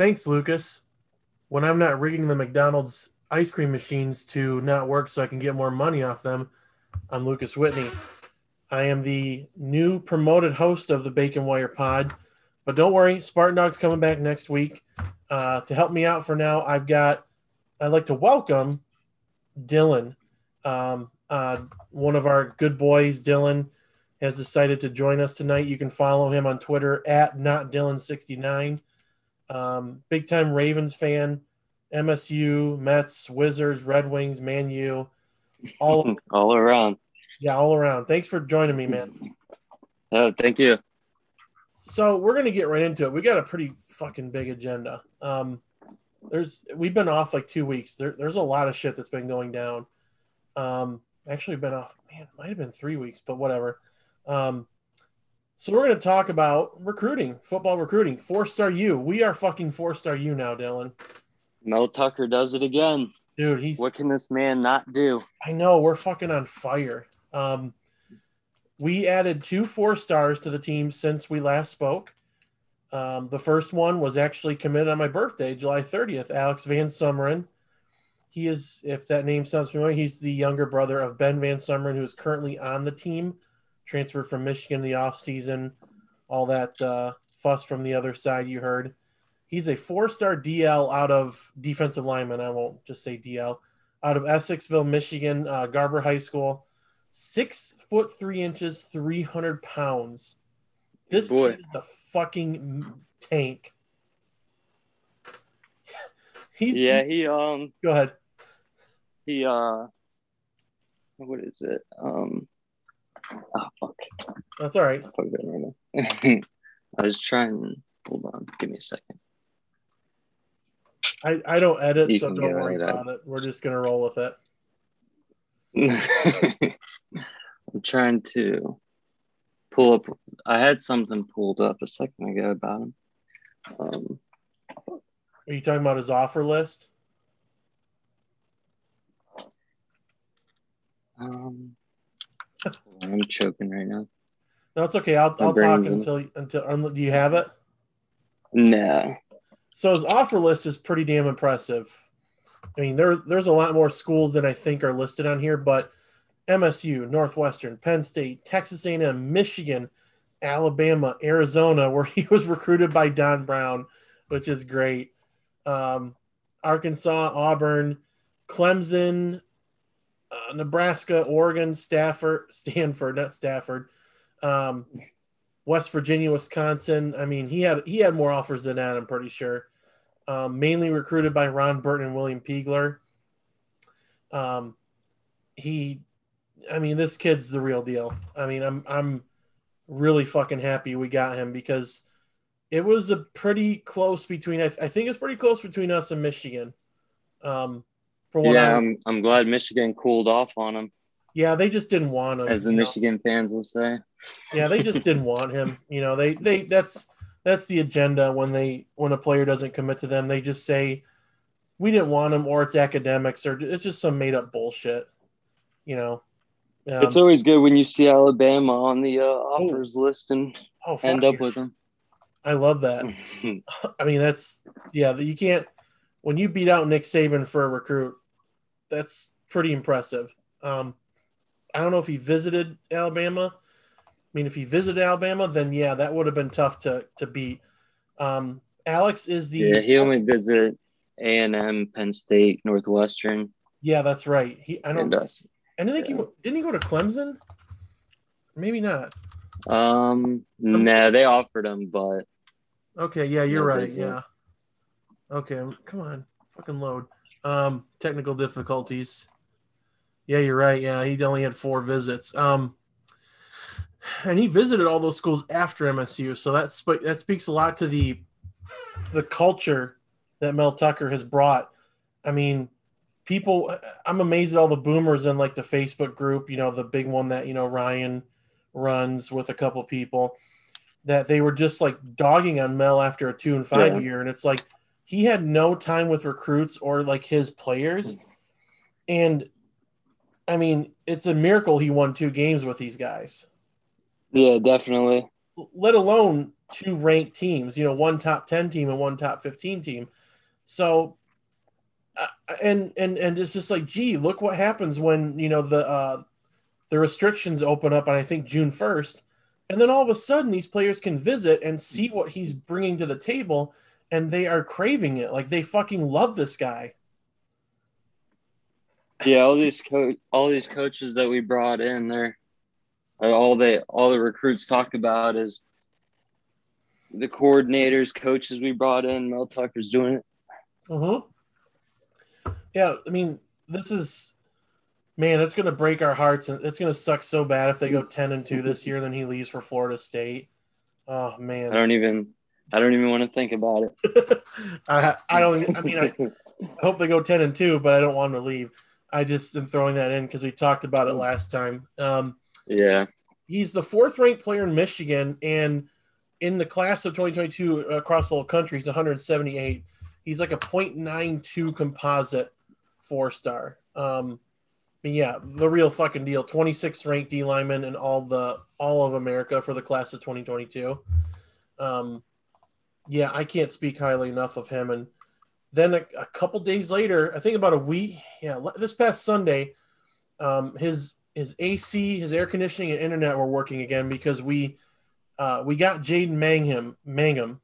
Thanks, Lucas. When I'm not rigging the McDonald's ice cream machines to not work so I can get more money off them, I'm Lucas Whitney. I am the new promoted host of the Bacon Wire Pod. But don't worry, Spartan Dog's coming back next week. Uh, to help me out for now, I've got, I'd like to welcome Dylan. Um, uh, one of our good boys, Dylan, has decided to join us tonight. You can follow him on Twitter at notdylan69. Um, big time Ravens fan, MSU, Mets, Wizards, Red Wings, Man U, all all around. Yeah, all around. Thanks for joining me, man. Oh, thank you. So we're gonna get right into it. We got a pretty fucking big agenda. Um, there's we've been off like two weeks. There, there's a lot of shit that's been going down. Um, actually been off. Man, might have been three weeks, but whatever. Um, so we're going to talk about recruiting, football recruiting, four star U. We are fucking four star U now, Dylan. Mel Tucker does it again, dude. He's what can this man not do? I know we're fucking on fire. Um, we added two four stars to the team since we last spoke. Um, the first one was actually committed on my birthday, July 30th. Alex Van Sumeren. He is, if that name sounds familiar, he's the younger brother of Ben Van Sumeren, who is currently on the team, transferred from Michigan in the offseason. All that uh, fuss from the other side you heard. He's a four star DL out of defensive lineman. I won't just say DL. Out of Essexville, Michigan, uh, Garber High School. Six foot three inches, 300 pounds. This Boy. kid is a fucking tank. He's Yeah, he um Go ahead. he uh what is it? Um oh fuck. That's all right. Right now. I was trying hold on, give me a second. I, I don't edit, You so don't worry about it. We're just gonna roll with it. I'm trying to pull up I had something pulled up a second ago about him. Um Are you talking about his offer list? um I'm choking right now. No, it's okay. I'll, My I'll talk in- until until. Um, do you have it? No. So his offer list is pretty damn impressive. I mean, there, there's a lot more schools than I think are listed on here, but MSU, Northwestern, Penn State, Texas A&M, Michigan, Alabama, Arizona, where he was recruited by Don Brown, which is great. Um, Arkansas, Auburn, Clemson, uh, Nebraska, Oregon, Stafford, Stanford, not Stafford, um, West Virginia, Wisconsin. I mean, he had he had more offers than that. I'm pretty sure. Um, mainly recruited by Ron Burton and William Peagler. Um, he, I mean, this kid's the real deal. I mean, I'm I'm really fucking happy we got him because it was a pretty close between. I, I think it's pretty close between us and Michigan. Um, for what Yeah, was, I'm I'm glad Michigan cooled off on him, yeah, they just didn't want him. as the you know? Michigan fans will say. Yeah, they just didn't want him. You know, they they that's that's the agenda when they when a player doesn't commit to them, they just say we didn't want him or it's academics or it's just some made up bullshit. You know. Um, it's always good when you see Alabama on the uh, offers list and oh, end up with them. I love that. I mean, that's yeah. You can't when you beat out Nick Saban for a recruit. That's pretty impressive. Um, I don't know if he visited Alabama. I mean, if he visited Alabama, then yeah, that would have been tough to to beat. Um, Alex is the yeah, he only visited A and M, Penn State, Northwestern, yeah, that's right. He I don't. us. I didn't think he didn't he go to Clemson. Maybe not. Um, nah, they offered him, but Okay, yeah, you're No right. visit. Yeah. Okay, come on, fucking load. Um, technical difficulties. Yeah, you're right. Yeah, he only had four visits. Um, and he visited all those schools after MSU, so that's that speaks a lot to the the culture that Mel Tucker has brought. I mean, people. I'm amazed at all the boomers in like the Facebook group. You know, the big one that you know Ryan runs with a couple people that they were just like dogging on Mel after a two and five Yeah. year, and it's like he had no time with recruits or like his players, and I mean, it's a miracle he won two games with these guys. yeah, definitely. Let alone two ranked teams, you know, one top 10 team and one top 15 team. So, uh, and, and, and it's just like, gee, look what happens when, you know, the, uh, the restrictions open up on, I think, June 1st. And then all of a sudden, these players can visit and see what he's bringing to the table, and they are craving it. Like they fucking love this guy. Yeah, all these co- all these coaches that we brought in, they're all they all the recruits talk about is the coordinators, coaches we brought in. Mel Tucker's doing it. Mm-hmm. Yeah, I mean, this is man, it's gonna break our hearts, and it's gonna suck so bad if they go ten and two this year. Then he leaves for Florida State. Oh man, I don't even, I don't even want to think about it. I, I don't. I mean, I hope they go ten and two, but I don't want to leave. I just am throwing that in because we talked about it last time. Um, yeah, he's the fourth ranked player in Michigan, and in the class of 2022 across the whole country, he's 178. He's like a 0.92 composite four star. Um, but yeah, the real fucking deal. 26th ranked D lineman in all the all of America for the class of 2022. Um, yeah, I can't speak highly enough of him. And then a, a couple days later, I think about a week, yeah, this past Sunday, um, his his AC, his air conditioning, and internet were working again because we uh, we got Jaden Mangham, Mangum,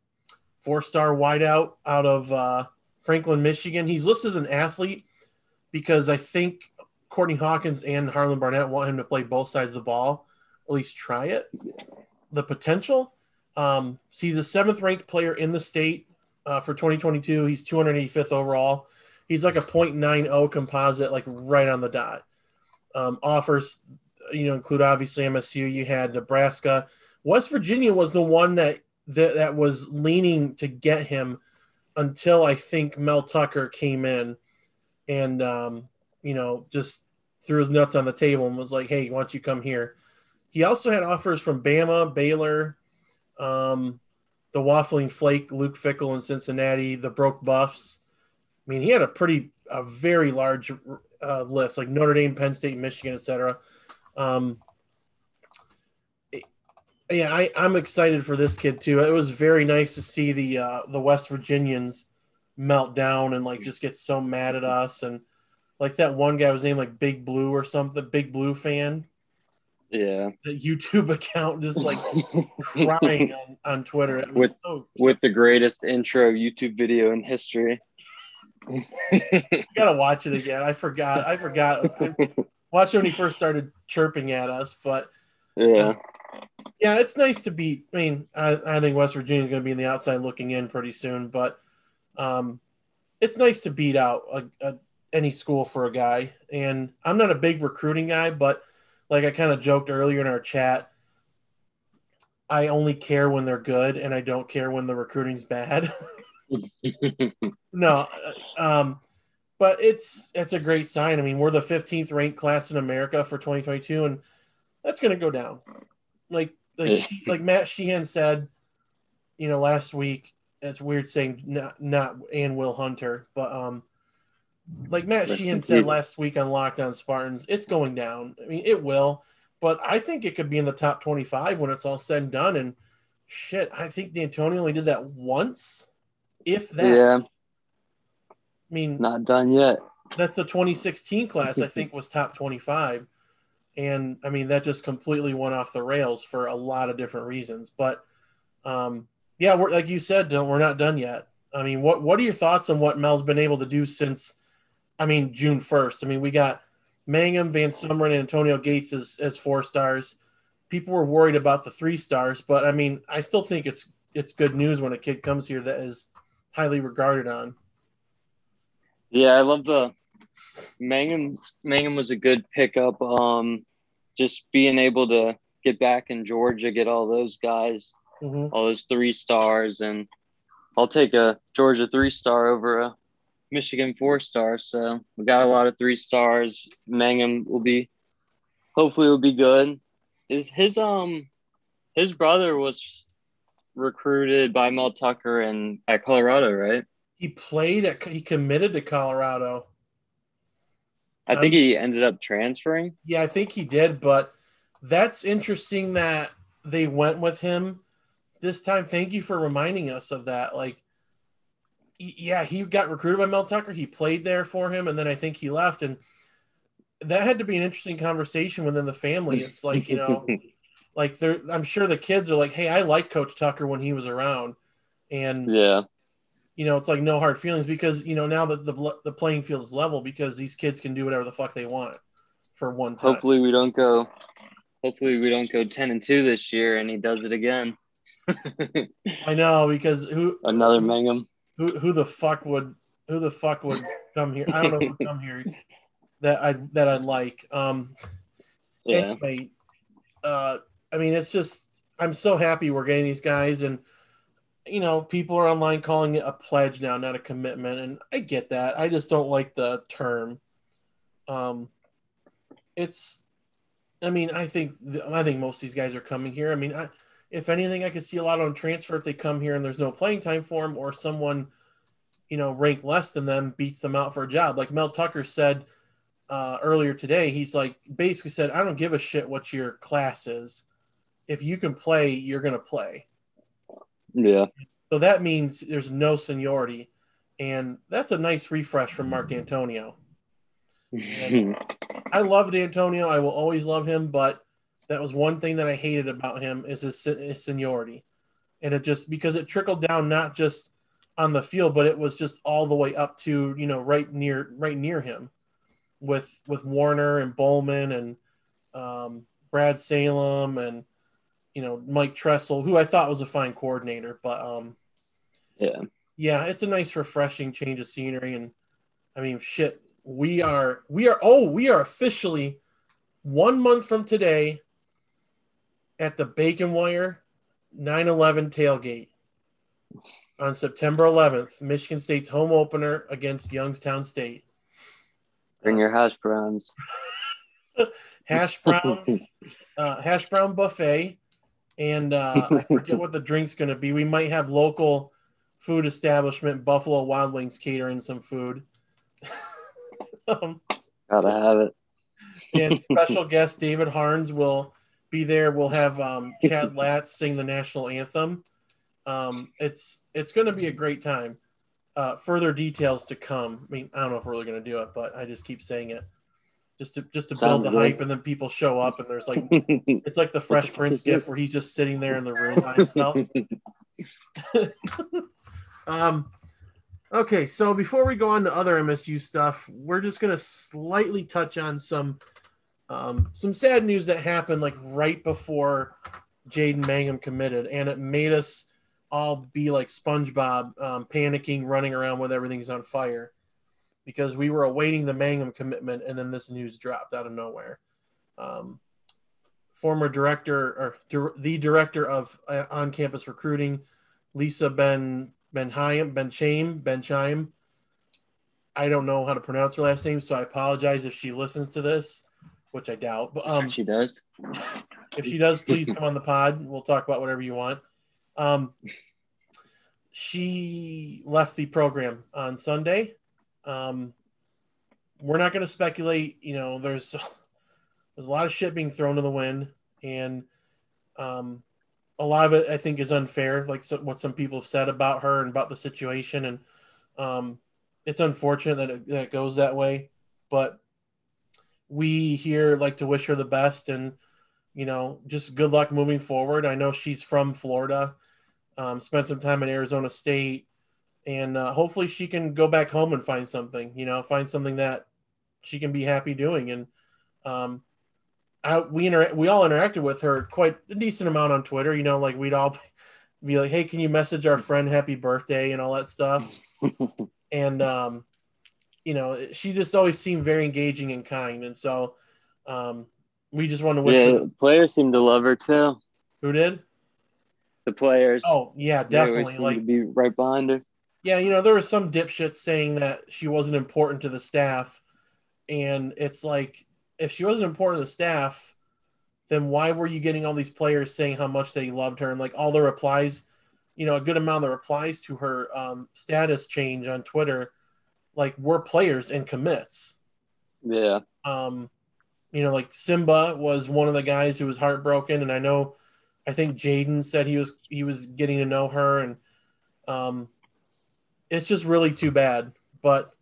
four star wideout out of uh, Franklin, Michigan. He's listed as an athlete because I think Courtney Hawkins and Harlon Barnett want him to play both sides of the ball, at least try it. The potential. Um, so he's the seventh ranked player in the state uh, for 2022. He's 285th overall. He's like a 0.90 composite, like right on the dot. Um, offers, you know, include obviously MSU. You had Nebraska. West Virginia was the one that that, that was leaning to get him until I think Mel Tucker came in and um, you know just threw his nuts on the table and was like, "Hey, why don't you come here?" He also had offers from Bama, Baylor, um, the Waffling Flake, Luke Fickell in Cincinnati, the Broke Buffs. I mean, he had a pretty, a very large uh, list, like Notre Dame, Penn State, Michigan, etc. Um, yeah, I, I'm excited for this kid too. It was very nice to see the uh, the West Virginians melt down and like just get so mad at us and like that one guy was named like Big Blue or something, Big Blue fan. Yeah. The YouTube account just like crying on, on Twitter. with so, with the greatest intro YouTube video in history. I gotta watch it again. I forgot. I forgot. I watched when he first started chirping at us, but yeah. Yeah, it's nice to beat. I mean, I, I think West Virginia is going to be in the outside looking in pretty soon, but um, it's nice to beat out a, a, any school for a guy. And I'm not a big recruiting guy, but like I kind of joked earlier in our chat, I only care when they're good, and I don't care when the recruiting's bad. no, uh, um, but it's it's a great sign. I mean, we're the 15th ranked class in America for 2022, and that's going to go down. Like like she, like Matt Sheehan said, you know, last week. It's weird saying not not and Will Hunter, but um, like Matt Sheehan said last week on Lockdown Spartans, it's going down. I mean, it will, but I think it could be in the top twenty-five when it's all said and done. And shit, I think Dantonio only did that once, if that. Yeah. I mean, not done yet. That's the 2016 class. I think was top 25 and I mean that just completely went off the rails for a lot of different reasons. But um, yeah, we're like you said, we're not done yet. I mean, what what are your thoughts on what Mel's been able to do since? I mean, June first. I mean, we got Mangham, Van Sumeren, and Antonio Gates as as four stars. People were worried about the three stars, but I mean, I still think it's it's good news when a kid comes here that is highly regarded on. Yeah, I love the Mangham Mangham was a good pickup. Um, just being able to get back in Georgia, get all those guys, mm-hmm. all those three stars, and I'll take a Georgia three star over a Michigan four star. So we got a lot of three stars. Mangham will be, hopefully, will be good. Is his um his brother was recruited by Mel Tucker and at Colorado, right? He played at he committed to Colorado. I think um, he ended up transferring. Yeah, I think he did, but that's interesting that they went with him this time, thank you for reminding us of that. Like, yeah, he got recruited by Mel Tucker. He played there for him, and then I think he left. And that had to be an interesting conversation within the family. It's like you know, like they're. I'm sure the kids are like, "Hey, I like Coach Tucker when he was around," and yeah, you know, it's like no hard feelings because you know now that the the playing field is level because these kids can do whatever the fuck they want for one time. Hopefully, we don't go. Hopefully, we don't go ten and two this year, and he does it again. I know because who another Mangham who who the fuck would who the fuck would come here? I don't know who come here that I that I like. Um yeah. anyway, uh I mean it's just I'm so happy we're getting these guys and you know, people are online calling it a pledge now, not a commitment, and I get that. I just don't like the term. Um it's I mean, I think I think most of these guys are coming here. I mean, I if anything, I could see a lot on transfer if they come here and there's no playing time for them, or someone, you know, ranked less than them beats them out for a job. Like Mel Tucker said uh, earlier today, he's like basically said, "I don't give a shit what your class is. If you can play, you're gonna play." Yeah. So that means there's no seniority, and that's a nice refresh from Mark Dantonio. I love Dantonio. I will always love him, but that was one thing that I hated about him is his, his seniority, and it just because it trickled down not just on the field, but it was just all the way up to you know right near right near him, with with Warner and Bollman and um, Brad Salem and you know Mike Tressel, who I thought was a fine coordinator, but um, yeah, yeah, it's a nice refreshing change of scenery, and I mean shit, we are we are oh we are officially one month from today at the Bacon Wire 9 11 tailgate on September 11th, Michigan State's home opener against Youngstown State. Bring your hash browns. hash browns, uh, hash brown buffet, and uh, I forget what the drink's going to be. We might have local food establishment, Buffalo Wild Wings, catering some food. um, Gotta have it. and special guest David Harns will be there. We'll have um, Chad Latz sing the national anthem. Um, it's it's going to be a great time. Uh, further details to come. I mean, I don't know if we're really going to do it, but I just keep saying it just to just to Sounds build the good. hype, and then people show up, and there's like it's like the Fresh Prince gift where he's just sitting there in the room by himself. um, okay, so before we go on to other MSU stuff, we're just going to slightly touch on some um, some sad news that happened like right before Jaden Mangham committed, and it made us all be like SpongeBob, um, panicking, running around with everything's on fire, because we were awaiting the Mangham commitment, and then this news dropped out of nowhere. Um, former director or di- the director of uh, on-campus recruiting, Lisa Ben Ben Chaim Ben Chaim Ben Chaim. I don't know how to pronounce her last name, so I apologize if she listens to this which I doubt. But um, she does. If she does, please come on the pod. We'll talk about whatever you want. Um, she left the program on Sunday. Um, we're not going to speculate. You know, there's there's a lot of shit being thrown to the wind, and um, a lot of it I think is unfair. Like so, what some people have said about her and about the situation, and um, it's unfortunate that it, that it goes that way. But we here like to wish her the best and you know just good luck moving forward. I know she's from Florida, um, spent some time in Arizona State, and uh, hopefully she can go back home and find something. You know, find something that she can be happy doing. And um, I, we inter- we all interacted with her quite a decent amount on Twitter. You know, like we'd all be like, "Hey, can you message our friend happy birthday?" and all that stuff. and um, you know, she just always seemed very engaging and kind. And so um, we just want to wish yeah, players seem to love her too. Who did? The players. Oh, yeah, definitely. Like, be right behind her. Yeah, you know, there were some dipshits saying that she wasn't important to the staff. And it's like, if she wasn't important to the staff, then why were you getting all these players saying how much they loved her and like all the replies, you know, a good amount of the replies to her um, status change on Twitter like were players and commits. Yeah. Um, you know, like Simba was one of the guys who was heartbroken, and I know I think Jaden said he was he was getting to know her, and um, it's just really too bad. But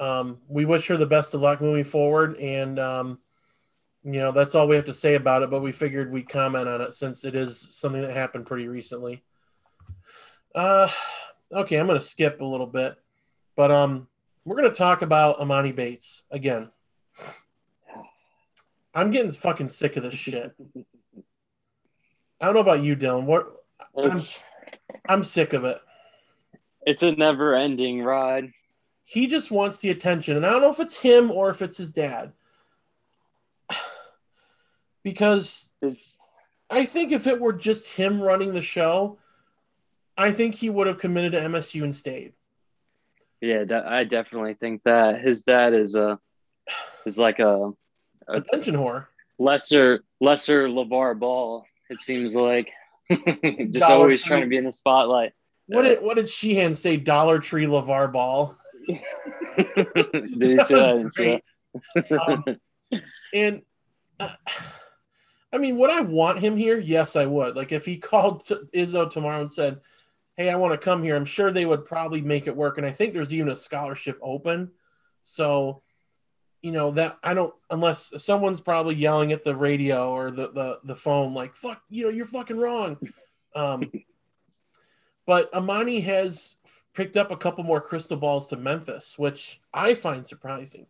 um, we wish her the best of luck moving forward, and um, you know that's all we have to say about it. But we figured we'd comment on it since it is something that happened pretty recently. Uh, okay, I'm going to skip a little bit, but um, we're going to talk about Emoni Bates again. I'm getting fucking sick of this shit. I don't know about you, Dylan. What? I'm, I'm sick of it. It's a never-ending ride. He just wants the attention, and I don't know if it's him or if it's his dad. Because it's. I think if it were just him running the show, I think he would have committed to MSU and stayed. Yeah, I definitely think that his dad is a is like a, a attention whore. Lesser lesser LeVar Ball. It seems like just Dollar always Tree. trying to be in the spotlight. What did what did Sheehan say? Dollar Tree LeVar Ball. did he say that? um, and uh, I mean, would I want him here? Yes, I would. Like if he called Izzo tomorrow and said, "Hey, I want to come here," I'm sure they would probably make it work. And I think there's even a scholarship open. So, you know that I don't unless someone's probably yelling at the radio or the the, the phone like, "Fuck, you know, you're fucking wrong." Um, but Emoni has picked up a couple more crystal balls to Memphis, which I find surprising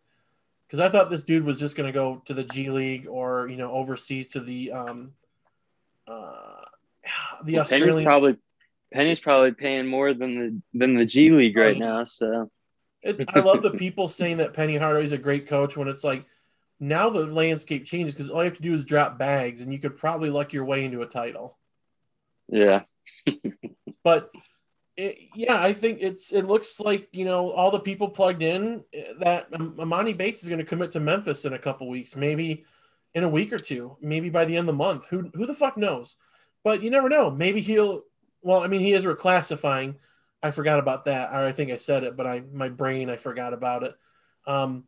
because I thought this dude was just going to go to the G League or you know overseas to the um uh the well, Australian. Probably Penny's probably paying more than the than the G League right now. So it, I love the people saying that Penny Hardaway is a great coach when it's like now the landscape changes because all you have to do is drop bags and you could probably luck your way into a title. Yeah. but it, yeah, I think it's it looks like you know all the people plugged in eh, that Emoni Bates is going to commit to Memphis in a couple weeks, maybe in a week or two, maybe by the end of the month. Who who the fuck knows? But you never know. Maybe he'll. Well, I mean, he is reclassifying. I forgot about that, or I think I said it, but I my brain I forgot about it. Um,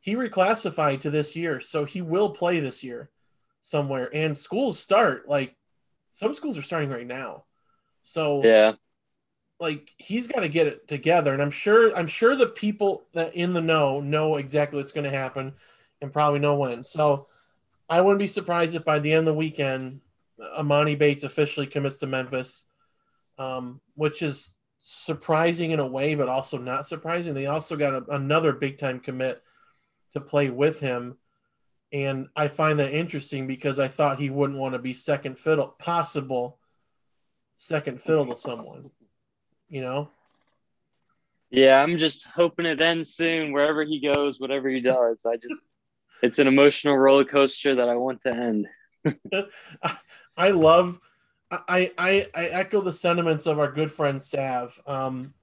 he reclassified to this year, so he will play this year somewhere. And schools start like some schools are starting right now. So yeah, like he's got to get it together and i'm sure i'm sure the people that in the know know exactly what's going to happen and probably know when so i wouldn't be surprised if by the end of the weekend Emoni bates officially commits to memphis um, which is surprising in a way but also not surprising they also got a, another big time commit to play with him and i find that interesting because i thought he wouldn't want to be second fiddle possible second fiddle to someone you know? Yeah, I'm just hoping it ends soon wherever he goes, whatever he does. I just, it's an emotional roller coaster that I want to end. I love, I, I, I echo the sentiments of our good friend Sav. Um,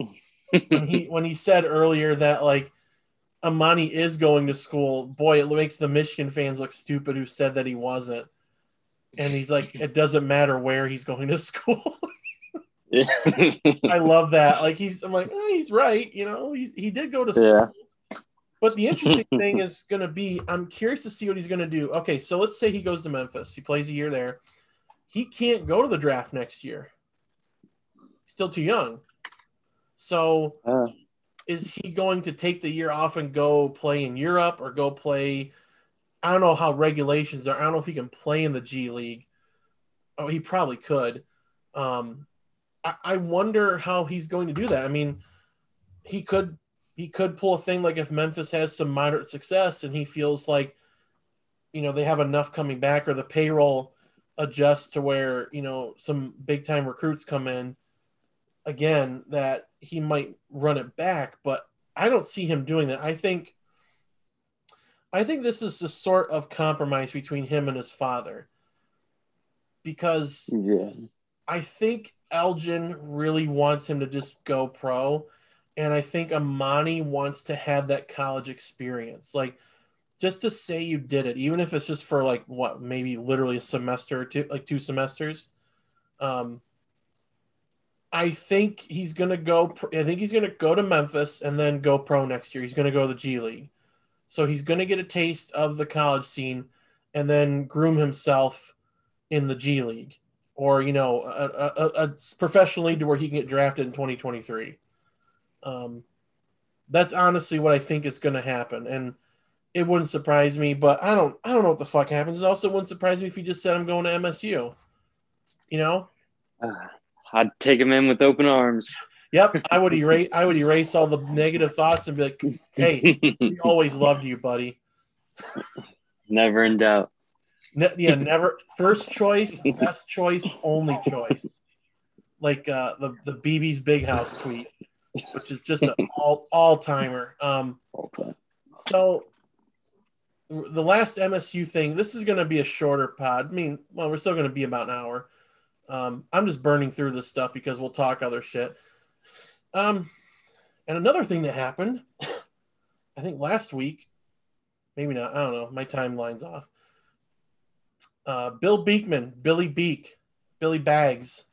when he when he said earlier that like Emoni is going to school, boy, it makes the Michigan fans look stupid who said that he wasn't. And he's like, it doesn't matter where he's going to school. I love that. Like he's, I'm like, eh, he's right. You know, he he did go to school. Yeah. But the interesting thing is going to be, I'm curious to see what he's going to do. Okay, so let's say he goes to Memphis. He plays a year there. He can't go to the draft next year. He's still too young. So, uh. is he going to take the year off and go play in Europe or go play? I don't know how regulations are. I don't know if he can play in the G League. Oh, he probably could. Um, I, wonder how he's going to do that. I mean, he could he could pull a thing like if Memphis has some moderate success and he feels like, you know, they have enough coming back or the payroll adjusts to where, you know, some big time recruits come in again that he might run it back, but I don't see him doing that. I think I think this is the sort of compromise between him and his father. Because yeah. I think Elgin really wants him to just go pro. And I think Emoni wants to have that college experience. Like, just to say you did it, even if it's just for like what, maybe literally a semester or two, like two semesters. Um, I think he's to go, I think he's to go to Memphis and then go pro next year. He's to go to the G League. So he's to get a taste of the college scene and then groom himself in the G League or you know, a, a, a professional league to where he can get drafted in 2023. Um, that's honestly what I think is going to happen, and it wouldn't surprise me. But I don't, I don't know what the fuck happens. It also wouldn't surprise me if he just said I'm going to MSU. You know, uh, I'd take him in with open arms. Yep, I would erase, I would erase all the negative thoughts and be like, "Hey, we always loved you, buddy." Never in doubt. Ne- yeah, never first choice, best choice, only choice. Like uh, the the BB's Big House tweet which is just an all all timer. Um, so the last MSU thing. This is going to be a shorter pod. I mean, well, we're still going to be about an hour. Um, I'm just burning through this stuff because we'll talk other shit. Um, and another thing that happened, I think last week, maybe not. I don't know. My timeline's off. Uh, Bill Beekman, Billy Beak, Billy Bags,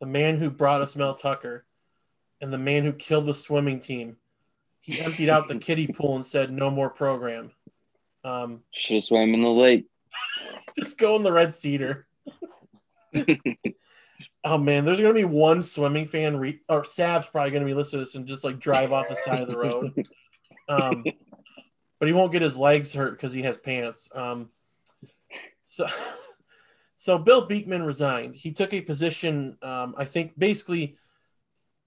the man who brought us Mel Tucker, and the man who killed the swimming team. He emptied out the kiddie pool and said, "No more program." Um, Should have swam in the lake. just go in the red cedar. oh man, there's gonna be one swimming fan, re- or Sab's probably gonna be listening to this and just like drive off the side of the road. Um, but he won't get his legs hurt because he has pants. Um, so, so Bill Beekman resigned. He took a position, um, I think, basically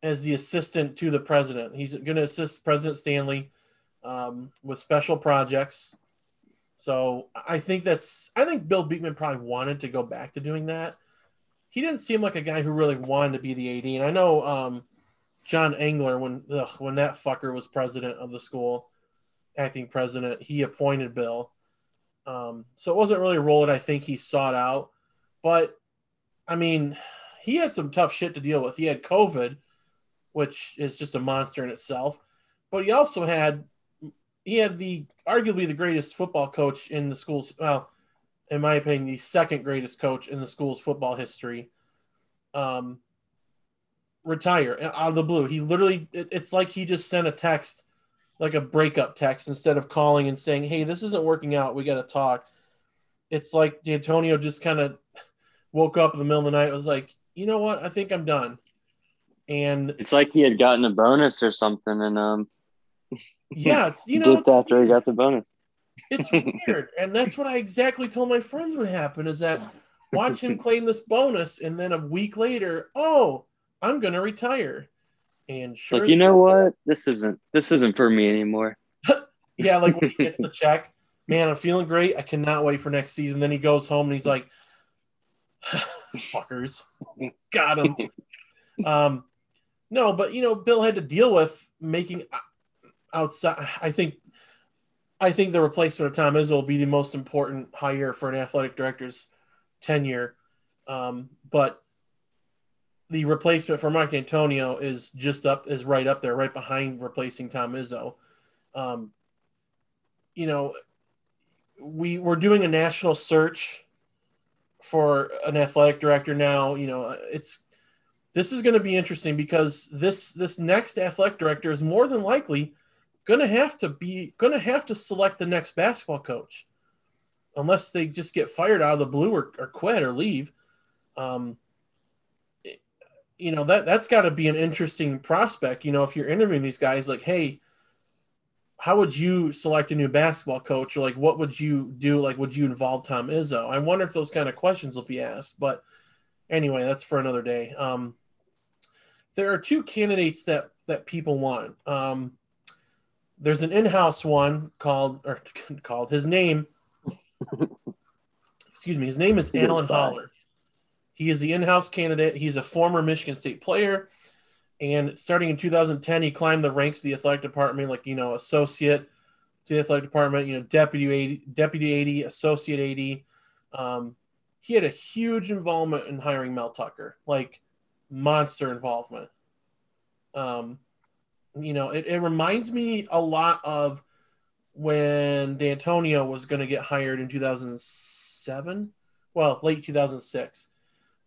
as the assistant to the president. He's going to assist President Stanley um, with special projects. So I think that's I think Bill Beekman probably wanted to go back to doing that. He didn't seem like a guy who really wanted to be the AD. And I know um, John Engler when ugh, when that fucker was president of the school, acting president, he appointed Bill. Um, so it wasn't really a role that I think he sought out. But I mean, he had some tough shit to deal with. He had COVID which is just a monster in itself. But he also had he had the arguably the greatest football coach in the school's well, in my opinion, the second greatest coach in the school's football history. Um, retire out of the blue. He literally it, it's like he just sent a text, like a breakup text, instead of calling and saying, "Hey, this isn't working out. We got to talk." It's like Dantonio just kind of woke up in the middle of the night. Was like, you know what? I think I'm done and it's like he had gotten a bonus or something, and um, yeah, it's you know, just after he got the bonus. It's weird, and that's what I exactly told my friends would happen: is that watch him claim this bonus, and then a week later, oh, I'm gonna retire, and sure, like you know what, this isn't this isn't for me anymore. yeah, like when he gets the check, man, I'm feeling great. I cannot wait for next season. Then he goes home and he's like, fuckers, got him. Um, no, but you know, Bill had to deal with making outside. I think, I think the replacement of Tom Izzo will be the most important hire for an athletic director's tenure. Um, but the replacement for Mike Dantonio is just up, is right up there, right behind replacing Tom Izzo. Um, you know, we we're doing a national search for an athletic director now. You know, it's this is going to be interesting because this this next athletic director is more than likely going to have to be going to have to select the next basketball coach unless they just get fired out of the blue or, or quit or leave. Um, you know that that's got to be an interesting prospect you know if you're interviewing these guys like hey how would you select a new basketball coach? Or like what would you do? Like would you involve tom izzo? I wonder if those kind of questions will be asked but anyway that's for another day. Um, there are two candidates that that people want. Um, there's an in-house one called or called his name. excuse me. His name is Alan Haller. He is the in-house candidate. He's a former Michigan State player, and starting in 2010, he climbed the ranks of the athletic department, like you know, associate to the athletic department, you know, deputy AD, deputy AD, associate AD. Um, he had a huge involvement in hiring Mel Tucker, like monster involvement. Um, you know, it, it reminds me a lot of when Dantonio was going to get hired in 2007, well, late 2006.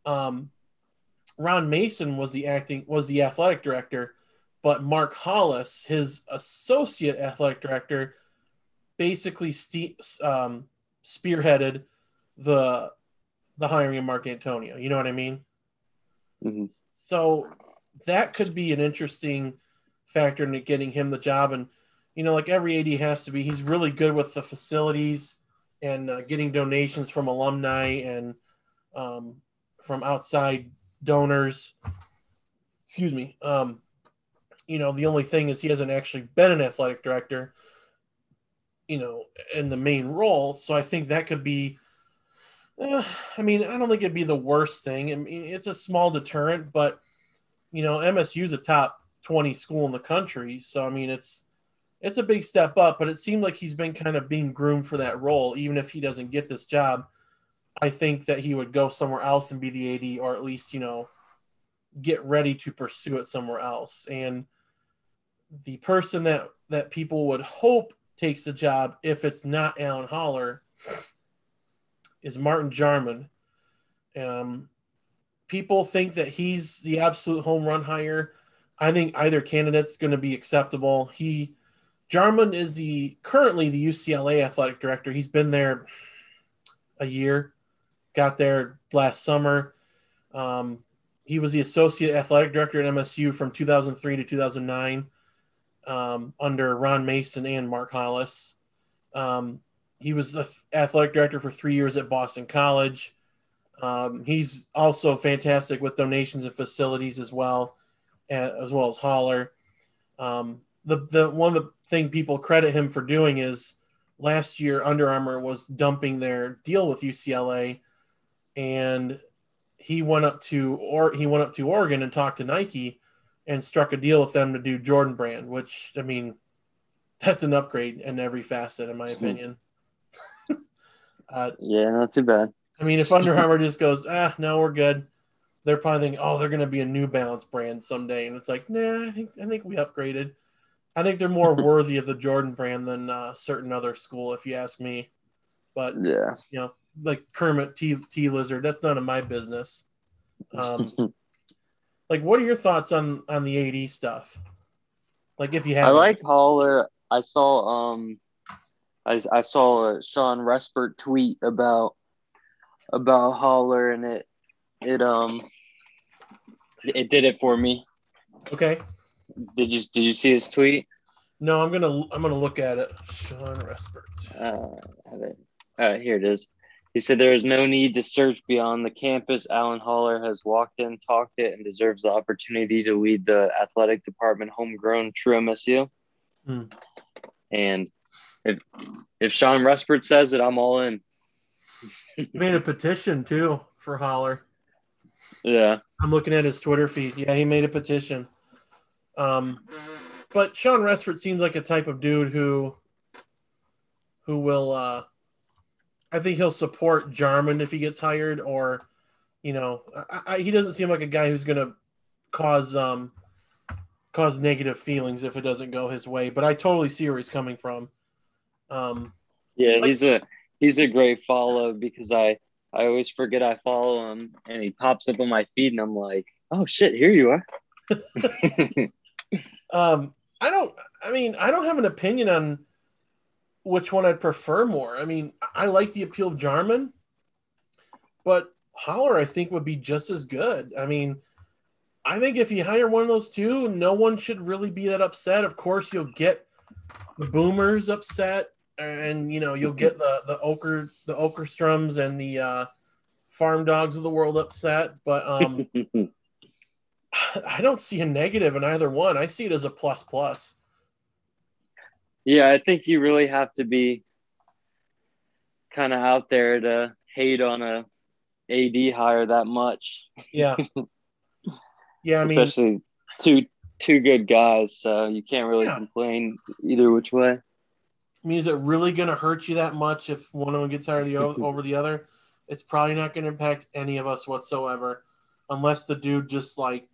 Um, Ron Mason was the acting was the athletic director, but Mark Hollis, his associate athletic director, basically um, spearheaded the the hiring of Mark Dantonio. You know what I mean? Mm-hmm. So that could be an interesting factor in getting him the job. And you know, like every AD has to be, he's really good with the facilities and uh, getting donations from alumni and um, from outside donors. Excuse me. Um, you know, the only thing is he hasn't actually been an athletic director, you know, in the main role. So I think that could be. Uh, I mean, I don't think it'd be the worst thing. I mean, it's a small deterrent, but you know, MSU is a top twenty school in the country, so I mean, it's it's a big step up. But it seemed like he's been kind of being groomed for that role, even if he doesn't get this job. I think that he would go somewhere else and be the AD, or at least you know get ready to pursue it somewhere else. And the person that that people would hope takes the job, if it's not Alan Haller, is Martin Jarmond. Um, people think that he's the absolute home run hire. I think either candidate's going to be acceptable. He Jarmond is the currently the UCLA athletic director. He's been there a year, got there last summer. Um, he was the associate athletic director at MSU from 2003 to 2009 um, under Ron Mason and Mark Hollis. Um, he was the athletic director for three years at Boston College. Um, he's also fantastic with donations and facilities as well, as well as Haller. Um, the the one of the thing people credit him for doing is last year Under Armour was dumping their deal with UCLA, and he went up to or he went up to Oregon and talked to Nike and struck a deal with them to do Jordan brand, which I mean, that's an upgrade in every facet, in my hmm. opinion. uh, yeah, not too bad. I mean, if Under Armour just goes, ah, no, we're good, they're probably thinking, oh, they're going to be a New Balance brand someday, and it's like, nah, I think I think we upgraded. I think they're more worthy of the Jordan brand than uh, certain other school, if you ask me. But yeah, you know, like Kermit T, T Lizard. That's none of my business. Um, like, what are your thoughts on on the AD stuff? Like, if you have, I like Haller. I saw um, I I saw a Shawn Respert tweet about about Haller, and it it um it did it for me. Okay. Did you did you see his tweet? No, I'm gonna I'm gonna look at it. Shawn Respert. Uh, have it. Uh, here it is. He said there is no need to search beyond the campus. Alan Haller has walked in, talked it, and deserves the opportunity to lead the athletic department homegrown true MSU. Hmm. And if if Shawn Respert says it, I'm all in. made a petition too for Haller. Yeah. I'm looking at his Twitter feed. Yeah, he made a petition. Um, but Shawn Respert seems like a type of dude who who will uh I think he'll support Jarmond if he gets hired, or you know, I, I, he doesn't seem like a guy who's going to cause um cause negative feelings if it doesn't go his way. But I totally see where he's coming from. Um, yeah, like, he's a he's a great follow because I I always forget I follow him, and he pops up on my feed, and I'm like, oh shit, here you are. um, I don't. I mean, I don't have an opinion on which one I'd prefer more. I mean, I like the appeal of Jarmond, but Haller, I think would be just as good. I mean, I think if you hire one of those two, no one should really be that upset. Of course, you'll get the boomers upset, and you know you'll get the the ochre the ochre Okerstrums and the uh, farm dogs of the world upset. But um, I don't see a negative in either one. I see it as a plus plus. Yeah, I think you really have to be kind of out there to hate on a AD hire that much. Yeah. Yeah, I mean, especially two two good guys, so you can't really yeah. complain either which way. I mean, is it really going to hurt you that much if one of them gets hired over the other? It's probably not going to impact any of us whatsoever, unless the dude just like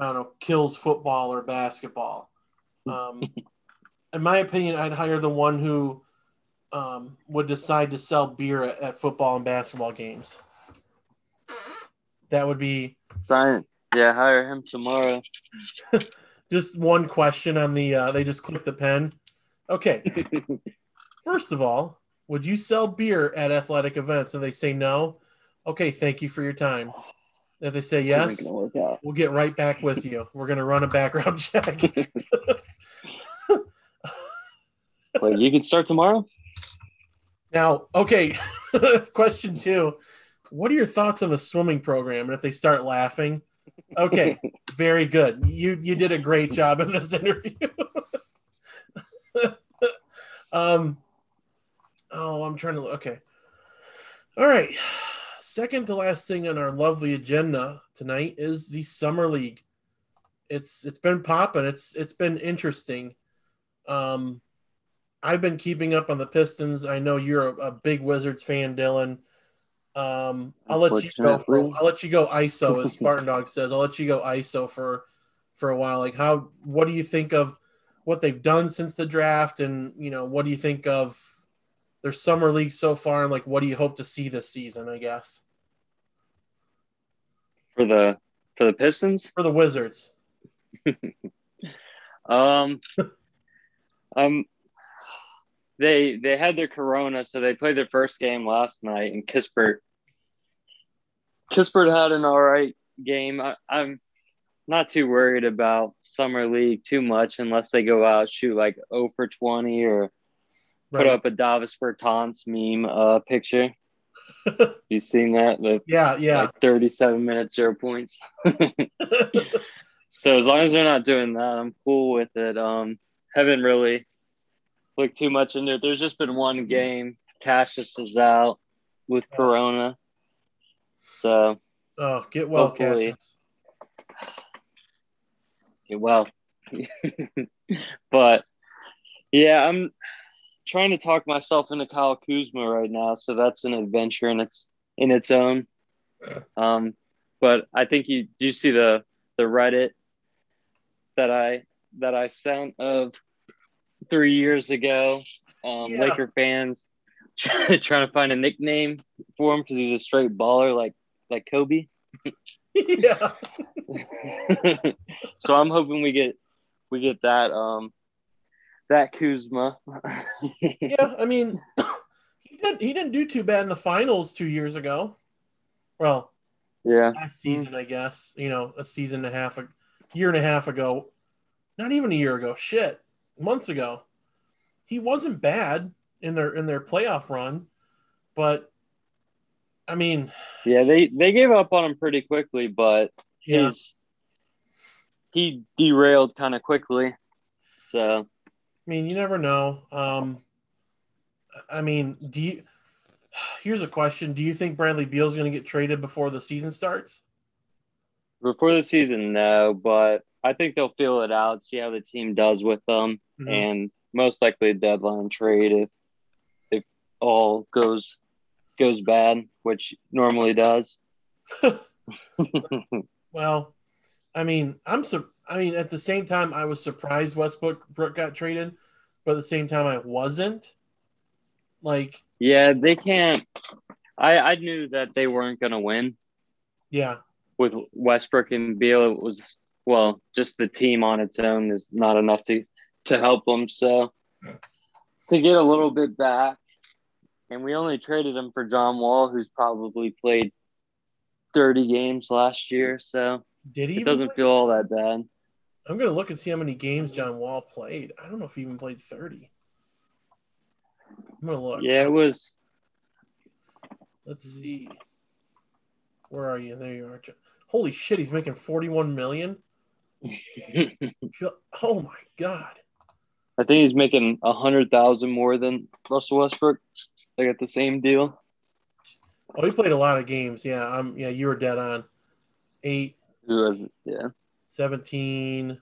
I don't know kills football or basketball. Um, in my opinion, I'd hire the one who um, would decide to sell beer at, at, football and basketball games. That would be sign. Yeah, hire him tomorrow. just one question on the. Uh, they just click the pen. Okay. First of all, would you sell beer at athletic events? And they say no. okay, thank you for your time. If they say yes, we'll get right back with you. We're going to run a background check. well, you can start tomorrow. Now, okay. Question two What are your thoughts on the swimming program? And if they start laughing, okay, very good. You you did a great job in this interview. Um, oh, I'm trying to. Look okay, all right. Second to last thing on our lovely agenda tonight is the summer league. It's it's been popping. It's it's been interesting. Um, I've been keeping up on the Pistons. I know you're a, a big Wizards fan, Dylan. Um, I'll let you go. For, I'll let you go ISO, as Spartan Dog says. I'll let you go ISO for for a while. Like, how? What do you think of what they've done since the draft, and you know, what do you think of their summer league so far, and like, what do you hope to see this season? I guess for the for the Pistons for the Wizards. um, um, they they had their corona, so they played their first game last night, and Kispert Kispert had an all right game. I, am not too worried about summer league too much unless they go out shoot like 0 for 20 or put up a Davis Bertans meme uh, picture. you seen that? The, yeah, yeah. Like 37 minutes, zero points. so as long as they're not doing that, I'm cool with it. Um, haven't really looked too much into it. There's just been one game. Cassius is out with Corona. So Oh, get well, Cassius. Well. but yeah, I'm trying to talk myself into Kyle Kuzma right now, so that's an adventure in its in its own. Um, but I think you do you see the the Reddit that I that I sent of three years ago. Um, yeah. Laker fans trying to find a nickname for him because he's a straight baller like like Kobe. yeah. so I'm hoping we get we get that um that Kuzma. yeah, I mean he didn't he didn't do too bad in the finals two years ago. Well, yeah, last season I guess you know a season and a half a year and a half ago, not even a year ago. Shit, months ago. He wasn't bad in their in their playoff run, but I mean, yeah, they they gave up on him pretty quickly, but yeah. he's he derailed kind of quickly. So, I mean, you never know. Um, I mean, do you? Here's a question: Do you think Bradley Beal is going to get traded before the season starts? Before the season, no, but I think they'll feel it out, see how the team does with them, mm-hmm. and most likely a deadline trade if if all goes goes bad, which normally does. well, I mean, I'm so. I mean, at the same time, I was surprised Westbrook got traded, but at the same time, I wasn't. Like, yeah, they can't. I I knew that they weren't going to win. Yeah. With Westbrook and Beal, it was well, just the team on its own is not enough to to help them. So to get a little bit back, and we only traded him for John Wall, who's probably played thirty games last year. So did he? It doesn't play? feel all that bad. I'm gonna look and see how many games John Wall played. I don't know if he even played thirty. I'm gonna look. Yeah, it was. Let's see. Where are you? There you are. Holy shit! He's making 41 million. oh my god! I think he's making a hundred thousand more than Russell Westbrook. They got the same deal. Oh, he played a lot of games. Yeah, um, yeah, you were dead on. Eight. Was, yeah. 17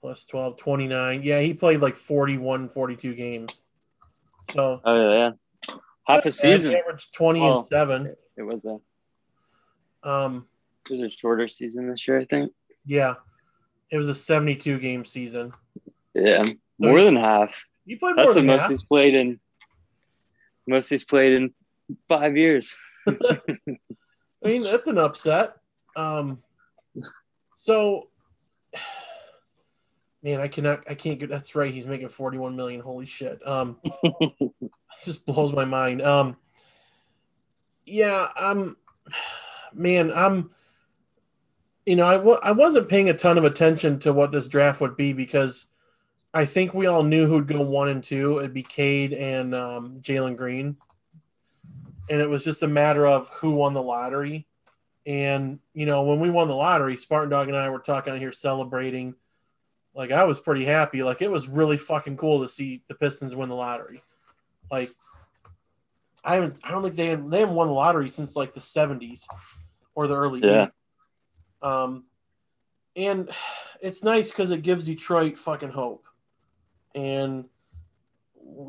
plus 12, 29. Yeah, he played like 41, 42 games. So. Oh yeah, half a season. averaged 20 oh, and seven. It was a. Um. It was a shorter season this year, I think. Yeah, it was a 72 game season. Yeah, more so than half. You played more That's than the half. most he's played in. Most he's played in five years. I mean, that's an upset. Um, so, man, I cannot, I can't get. That's right. He's making forty-one million. Holy shit! Um, just blows my mind. Um, Yeah, I'm. Man, I'm. You know, I w- I wasn't paying a ton of attention to what this draft would be because I think we all knew who'd go one and two. It'd be Cade and um, Jalen Green, and it was just a matter of who won the lottery. And you know, when we won the lottery, Spartan Dog and I were talking here celebrating. Like I was pretty happy. Like it was really fucking cool to see the Pistons win the lottery. Like I haven't. I don't think they had, they haven't won the lottery since like the seventies or the early yeah. 80s. Um, and it's nice because it gives Detroit fucking hope. And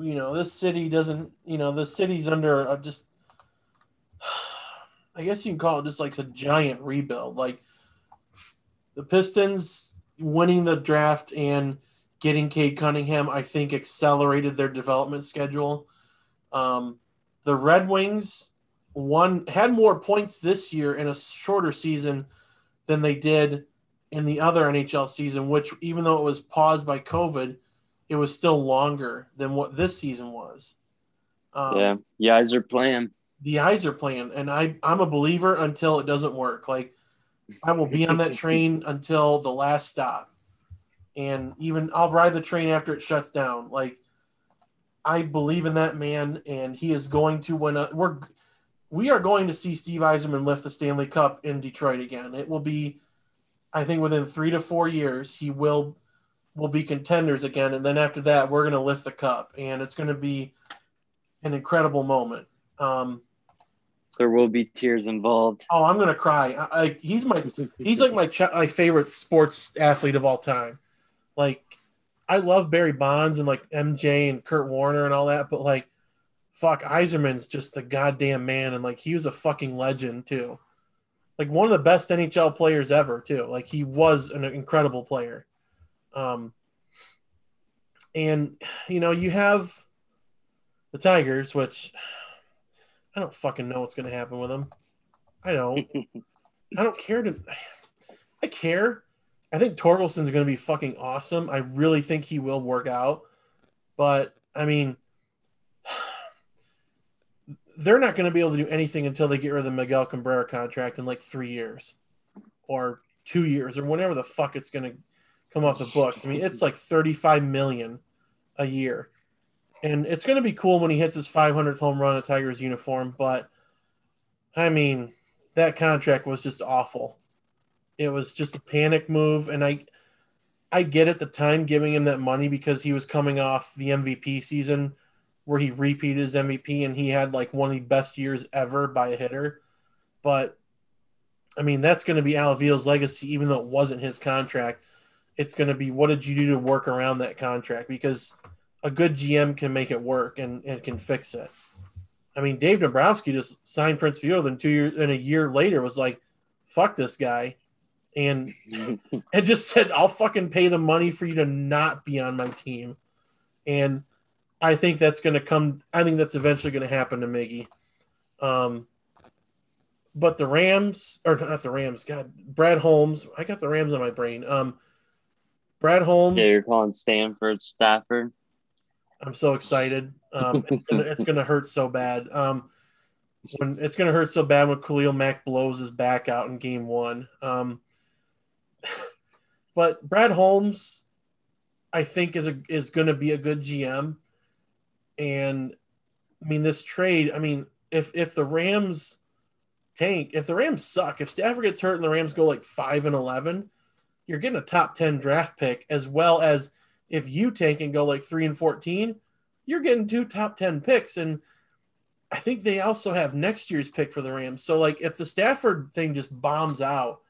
you know, this city doesn't. You know, the city's under a just. I guess you can call it just like a giant rebuild. Like the Pistons winning the draft and getting Cade Cunningham, I think accelerated their development schedule. Um, the Red Wings won had more points this year in a shorter season than they did in the other NHL season, which even though it was paused by COVID, it was still longer than what this season was. Um, yeah, the Yzerplan. The Yzerplan, and I I'm a believer until it doesn't work. Like I will be on that train until the last stop, and even I'll ride the train after it shuts down. Like I believe in that man, and he is going to win. A, we're we are going to see Steve Yzerman lift the Stanley Cup in Detroit again. It will be, I think, within three to four years, he will will be contenders again, and then after that, we're going to lift the cup, and it's going to be an incredible moment. Um, there will be tears involved. Oh, I'm going to cry. I, I, he's my he's like my ch- my favorite sports athlete of all time. Like I love Barry Bonds and like MJ and Kurt Warner and all that, but like, fuck, Yzerman's just a goddamn man, and like he was a fucking legend too, like one of the best NHL players ever too. Like he was an incredible player. Um, and you know you have the Tigers, which I don't fucking know what's gonna happen with them. I don't. I don't care to. I care I think Torkelson's going to be fucking awesome. I really think he will work out. But I mean, they're not going to be able to do anything until they get rid of the Miguel Cabrera contract in like three years or two years or whenever the fuck it's going to come off the books. I mean, it's like 35 million a year. And it's going to be cool when he hits his 500th home run in Tigers uniform. But I mean, that contract was just awful. It was just a panic move, and I I get at the time giving him that money because he was coming off the MVP season where he repeated his MVP and he had like one of the best years ever by a hitter. But I mean, that's going to be Al Avila's legacy, even though it wasn't his contract. It's going to be what did you do to work around that contract? Because a good GM can make it work and, and can fix it. I mean, Dave Dombrowski just signed Prince Fielder, and two years and a year later was like, "Fuck this guy," and and just said, "I'll fucking pay the money for you to not be on my team." And I think that's going to come. I think that's eventually going to happen to Miggy. Um, but the Rams, or not the Rams, God, Brad Holmes. I got the Rams on my brain. Um, Brad Holmes. Yeah, you're calling Stanford Stafford. I'm so excited. Um, it's gonna it's gonna hurt so bad. Um, when it's gonna hurt so bad when Khalil Mack blows his back out in Game One. Um, but Brad Holmes, I think, is a is going to be a good GM. And I mean, this trade. I mean, if if the Rams tank, if the Rams suck, if Stafford gets hurt and the Rams go like five and eleven, you're getting a top ten draft pick as well as if you tank and go like three and fourteen, you're getting two top ten picks and. I think they also have next year's pick for the Rams. So, like, if the Stafford thing just bombs out,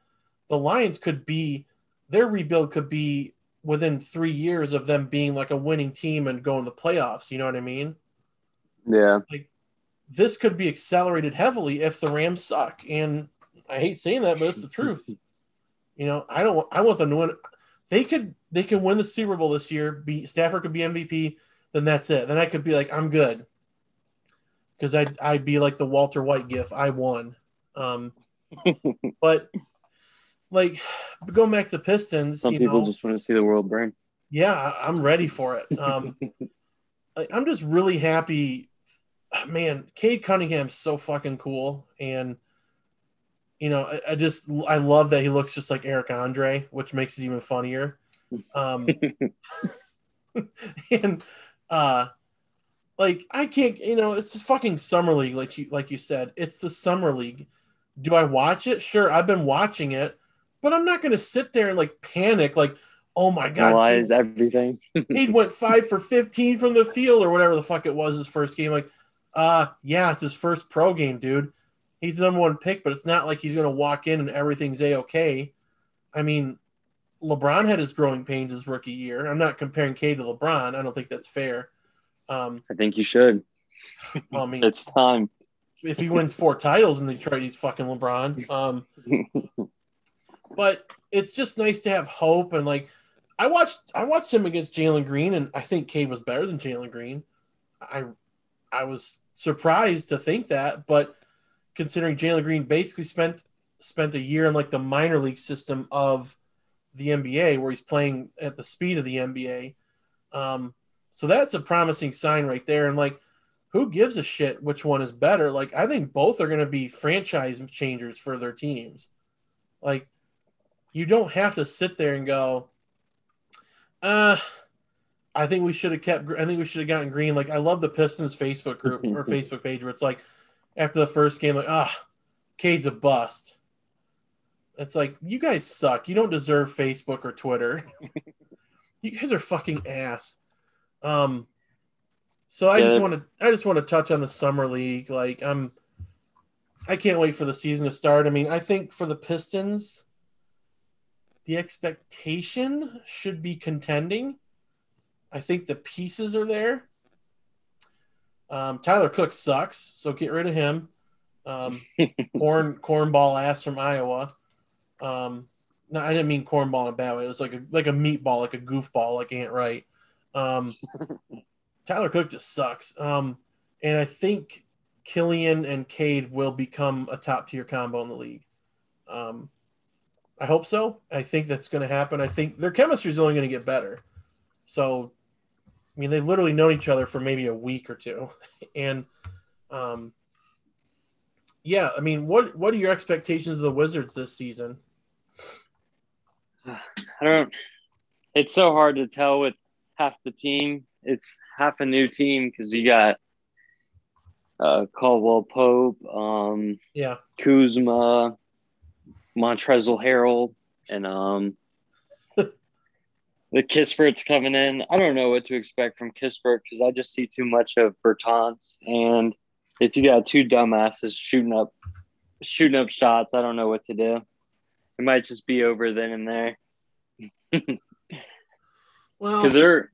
the Lions could be their rebuild could be within three years of them being like a winning team and going to the playoffs. You know what I mean? Yeah. Like this could be accelerated heavily if the Rams suck. And I hate saying that, but it's the truth. You know, I don't. I want them to win. They could. They can win the Super Bowl this year. Be Stafford could be MVP. Then that's it. Then I could be like, I'm good. Because I'd I'd be like the Walter White gif. I won. Um, but like going back to the Pistons. Some people know, just want to see the world burn. Yeah, I'm ready for it. Um, I'm just really happy man, Cade Cunningham's so fucking cool, and you know, I, I, just I love that he looks just like Eric Andre, which makes it even funnier. Um, and uh, like I can't, you know, it's a fucking summer league, like you like you said, it's the summer league. Do I watch it? Sure, I've been watching it, but I'm not going to sit there and like panic, like, oh my god, analyze everything. he went five for fifteen from the field or whatever the fuck it was his first game. Like, uh, yeah, it's his first pro game, dude. He's the number one pick, but it's not like he's going to walk in and everything's a okay. I mean, LeBron had his growing pains his rookie year. I'm not comparing Cade to LeBron. I don't think that's fair. Um, I think you should. Well, I mean, it's time. If he wins four titles in Detroit, he's fucking LeBron. Um, but it's just nice to have hope and like I watched I watched him against Jalen Green and I think Cade was better than Jalen Green. I I was surprised to think that, but considering Jalen Green basically spent spent a year in like the minor league system of the NBA where he's playing at the speed of the NBA. Um, so that's a promising sign right there. And like, who gives a shit which one is better? Like, I think both are going to be franchise changers for their teams. Like, you don't have to sit there and go, uh, I think we should have kept, I think we should have gotten green. Like, I love the Pistons Facebook group or Facebook page where it's like, after the first game, like, ah, Cade's a bust. It's like, you guys suck. You don't deserve Facebook or Twitter. you guys are fucking ass. Um, so I just want to I just want to touch on the summer league. Like I'm, I can't wait for the season to start. I mean, I think for the Pistons, the expectation should be contending. I think the pieces are there. Um, Tyler Cook sucks, so get rid of him. Um, corn cornball ass from Iowa. Um, no, I didn't mean cornball in a bad way. It was like a like a meatball, like a goofball, like Ant Wright. Um, Tyler Cook just sucks. Um, and I think Killian and Cade will become a top tier combo in the league. Um, I hope so. I think that's going to happen. I think their chemistry is only going to get better. So, I mean, they've literally known each other for maybe a week or two, and um, yeah, I mean, what what are your expectations of the Wizards this season? I don't. It's so hard to tell with half the team. It's half a new team because you got uh, Caldwell Pope, um, yeah, Kuzma, Montrezl Harrell, and um, Kispert's coming in. I don't know what to expect from Kispert because I just see too much of Bertans. And if you got two dumbasses shooting up, shooting up shots, I don't know what to do. It might just be over then and there. well, because they're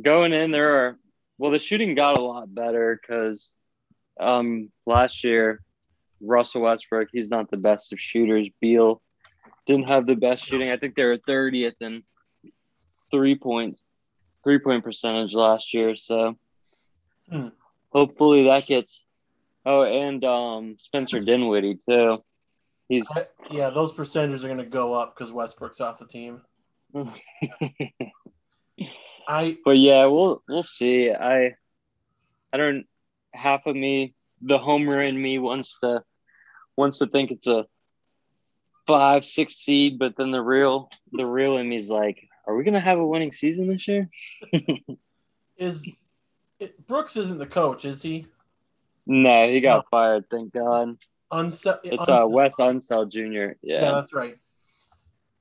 going in, there are well, the shooting got a lot better because um, last year Russell Westbrook, he's not the best of shooters. Beal didn't have the best shooting. I think they were 30th in three points, three point percentage last year. So hmm. hopefully that gets. Oh, and um, Spencer Dinwiddie too. He's yeah, those percentages are going to go up because Westbrook's off the team. I but yeah, we'll we'll see. I I don't half of me, the homer in me wants to wants to think it's a five, six seed, but then the real the real in me's like, are we gonna have a winning season this year? is it, Brooks isn't the coach, is he? No, he got no. fired, thank God. It's uh Wes Unseld Jr. Yeah. yeah, that's right.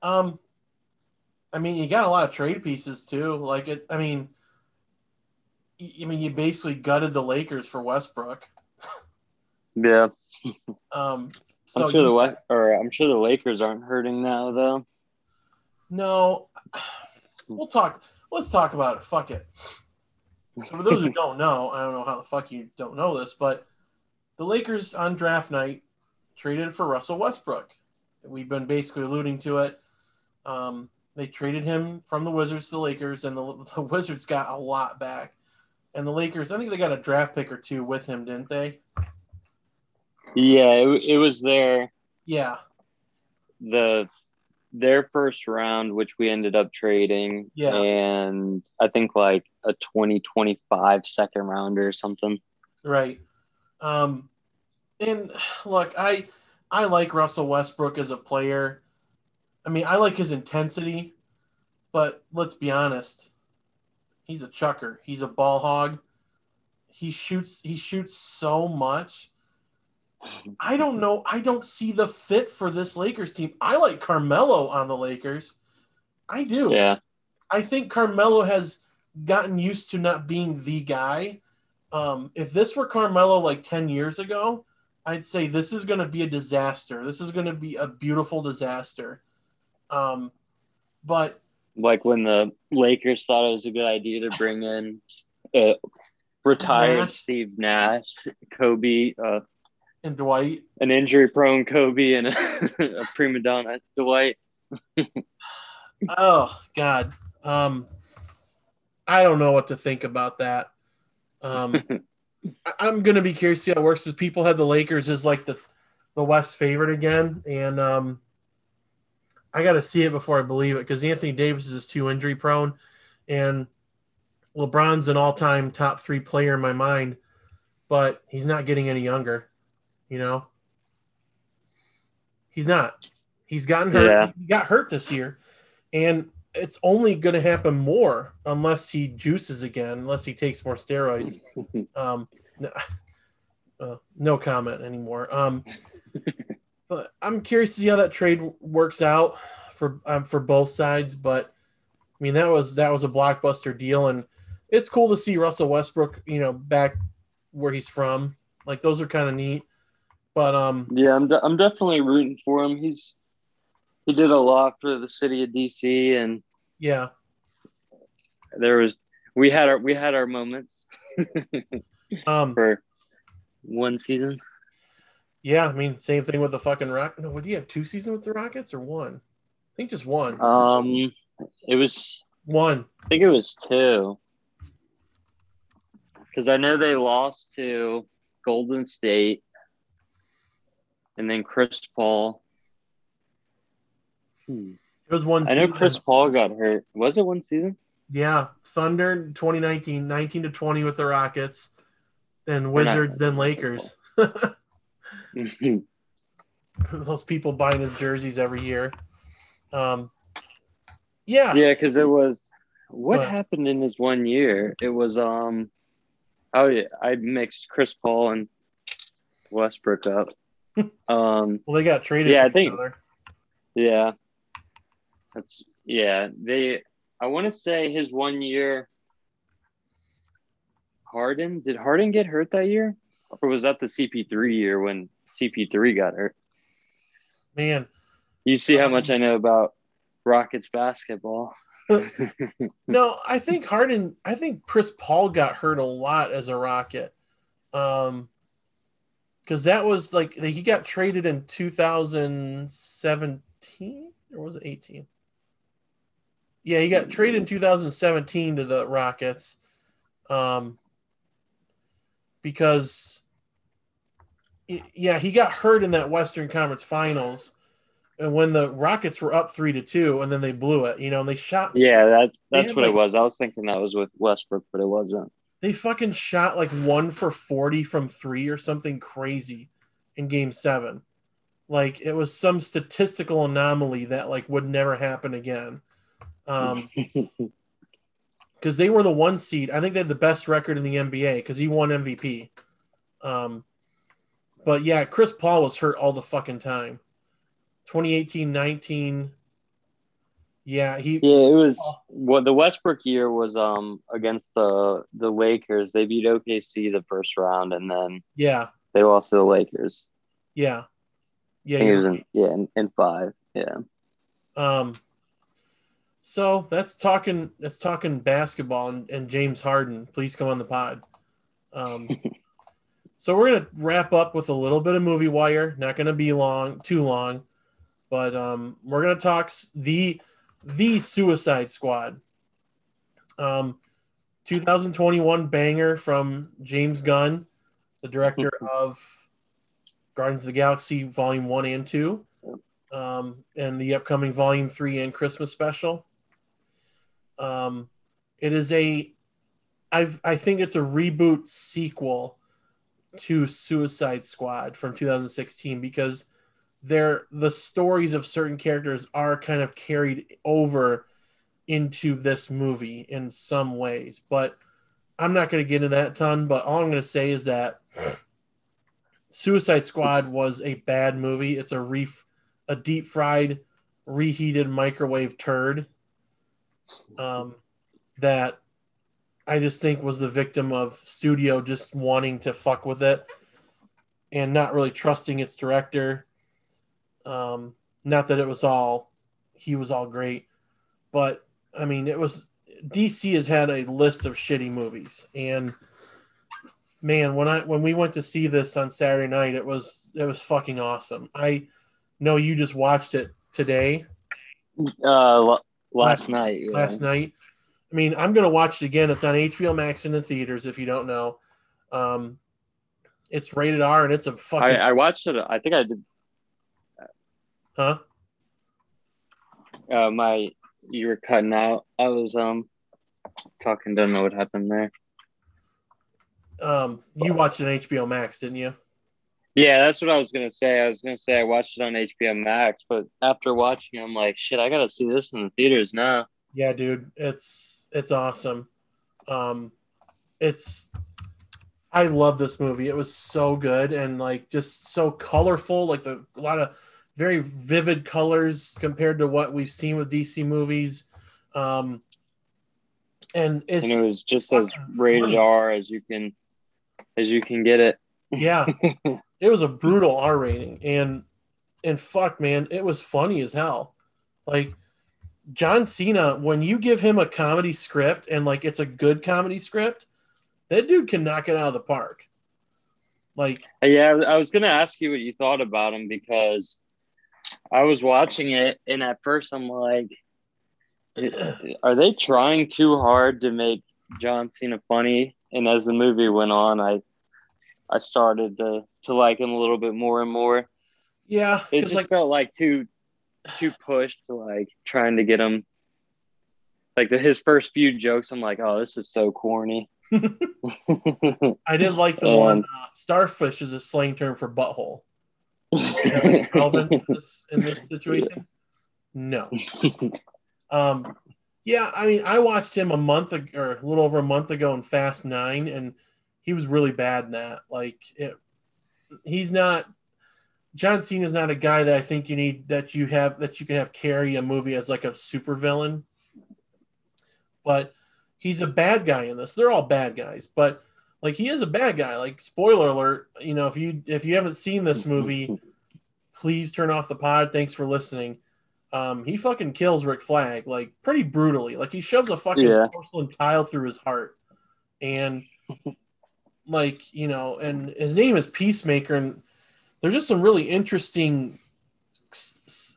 Um, I mean, you got a lot of trade pieces too. Like it, I mean, I mean, you basically gutted the Lakers for Westbrook. Yeah. um. So I'm sure you, the West, or I'm sure the Lakers aren't hurting now, though. No, we'll talk. Let's talk about it. Fuck it. So for those who don't know, I don't know how the fuck you don't know this, but the Lakers on draft night traded for Russell Westbrook. We've been basically alluding to it. Um, they traded him from the Wizards to the Lakers, and the, the Wizards got a lot back. And the Lakers, I think they got a draft pick or two with him, didn't they? Yeah, it, it was there. yeah the their first round, which we ended up trading. Yeah, and I think like a 2025 second rounder or something. Right. Um, and look, I I like Russell Westbrook as a player. I mean, I like his intensity, but let's be honest, he's a chucker. He's a ball hog. He shoots he shoots so much. I don't know. I don't see the fit for this Lakers team. I like Carmelo on the Lakers. I do. Yeah. I think Carmelo has gotten used to not being the guy. Um, if this were Carmelo like 10 years ago, I'd say this is going to be a disaster. This is going to be a beautiful disaster. Um, but like when the Lakers thought it was a good idea to bring in uh, retired Nash. Steve Nash, Kobe, uh, and Dwight, an injury-prone Kobe, and a, a prima donna Dwight. oh God, um, I don't know what to think about that. Um, I'm gonna be curious to see how it works. Because people had the Lakers as like the the West favorite again, and um, I got to see it before I believe it because Anthony Davis is too injury prone, and LeBron's an all time top three player in my mind, but he's not getting any younger. You know, he's not. He's gotten hurt. Yeah. He got hurt this year, and it's only going to happen more unless he juices again, unless he takes more steroids. um, no, uh, no comment anymore. Um, but I'm curious to see how that trade works out for um, for both sides. But I mean, that was that was a blockbuster deal, and it's cool to see Russell Westbrook, you know, back where he's from. Like those are kind of neat. But um, yeah, I'm de- I'm definitely rooting for him. He's he did a lot for the city of DC, and yeah, there was we had our we had our moments um for one season. Yeah, I mean, same thing with the fucking Rock. No, would you have two seasons with the Rockets or one? I think just one. Um, it was one. I think it was two. Because I know they lost to Golden State, and then Chris Paul. Hmm. It was one. I know Chris Paul got hurt. Was it one season? Yeah, Thunder 2019, 19 to 20 with the Rockets, then Wizards, then Lakers. Those people buying his jerseys every year. Um, yeah, yeah, because it was what but, happened in his one year. It was um, oh yeah, I mixed Chris Paul and Westbrook up. Um, well, they got traded. Yeah, I think. Yeah, that's yeah. They I want to say his one year. Harden did Harden get hurt that year, or was that the CP3 year when CP3 got hurt? Man, you see how much I know about Rockets basketball. no, I think Harden. I think Chris Paul got hurt a lot as a Rocket, um, because that was like he got traded in 2017 or was it 18? Yeah, he got traded in 2017 to the Rockets, um, because yeah, he got hurt in that Western Conference Finals and when the Rockets were up three to two, and then they blew it, you know, and they shot. Yeah, that's that's what like, it was. I was thinking that was with Westbrook, but it wasn't. They fucking shot like one for forty from three or something crazy in Game Seven. Like it was some statistical anomaly that like would never happen again. Um, because they were the one seed. I think they had the best record in the NBA because he won MVP. Um, but yeah, Chris Paul was hurt all the fucking time. 2018 19 yeah he yeah it was well the westbrook year was um against the the lakers. They beat okc the first round and then yeah. they lost to the lakers. Yeah. Yeah he was in yeah in, in five yeah. Um so that's talking that's talking basketball and, and james harden. Please come on the pod. Um so we're gonna wrap up with a little bit of movie wire. Not gonna be long too long. But um, we're gonna talk the the Suicide Squad. Um, 2021 banger from James Gunn, the director of Guardians of the Galaxy Volume One and Two, um, and the upcoming Volume Three and Christmas special. Um, it is a, I've, I think it's a reboot sequel to Suicide Squad from 2016 because they're the stories of certain characters are kind of carried over into this movie in some ways. But I'm not going to get into that ton. But all I'm going to say is that Suicide Squad was a bad movie. It's a reef, a deep fried, reheated microwave turd. Um, that I just think was the victim of studio just wanting to fuck with it and not really trusting its director. Um, not that it was all he was all great, but I mean it was DC has had a list of shitty movies and man when I when we went to see this on Saturday night it was it was fucking awesome. I know you just watched it today. Uh last, last night. Yeah. Last night. I mean, I'm gonna watch it again. It's on HBO Max in the theaters. If you don't know, um, it's rated R and it's a fucking. I, I watched it. I think I did. Huh? Uh, my you were cutting out. I was um talking. Don't know what happened there. Um, you watched it on HBO Max, didn't you? Yeah, that's what I was gonna say. I was gonna say I watched it on HBO Max, but after watching, I'm like, shit, I gotta see this in the theaters now. Yeah, dude, it's it's awesome. Um, it's I love this movie. It was so good and like just so colorful. Like the a lot of very vivid colors compared to what we've seen with DC movies. Um, and, and it was just as rated R as you can as you can get it. yeah, it was a brutal R rating, and and fuck, man, it was funny as hell. Like John Cena, when you give him a comedy script and like it's a good comedy script, that dude can knock it out of the park. Like, yeah, I was gonna ask you what you thought about him because I was watching it and at first I'm like, are they trying too hard to make John Cena funny? And as the movie went on, I I started to to like him a little bit more and more. Yeah, it just like, felt like too too pushed like trying to get him like the, his first few jokes. I'm like, oh, this is so corny. I did like the um, one uh, starfish is a slang term for butthole. Relevance in this, in this situation? No. Um, yeah, I mean, I watched him a month ago, or a little over a month ago in Fast Nine, and he was really bad in that. Like, it, he's not John Cena is not a guy that I think you need that you have that you can have carry a movie as like a super villain. But he's a bad guy in this. They're all bad guys, but like he is a bad guy. Like spoiler alert, you know, if you if you haven't seen this movie, please turn off the pod. Thanks for listening. Um, he fucking kills Rick Flag like pretty brutally. Like he shoves a fucking yeah. porcelain tile through his heart, and like you know, and his name is Peacemaker, and there's just some really interesting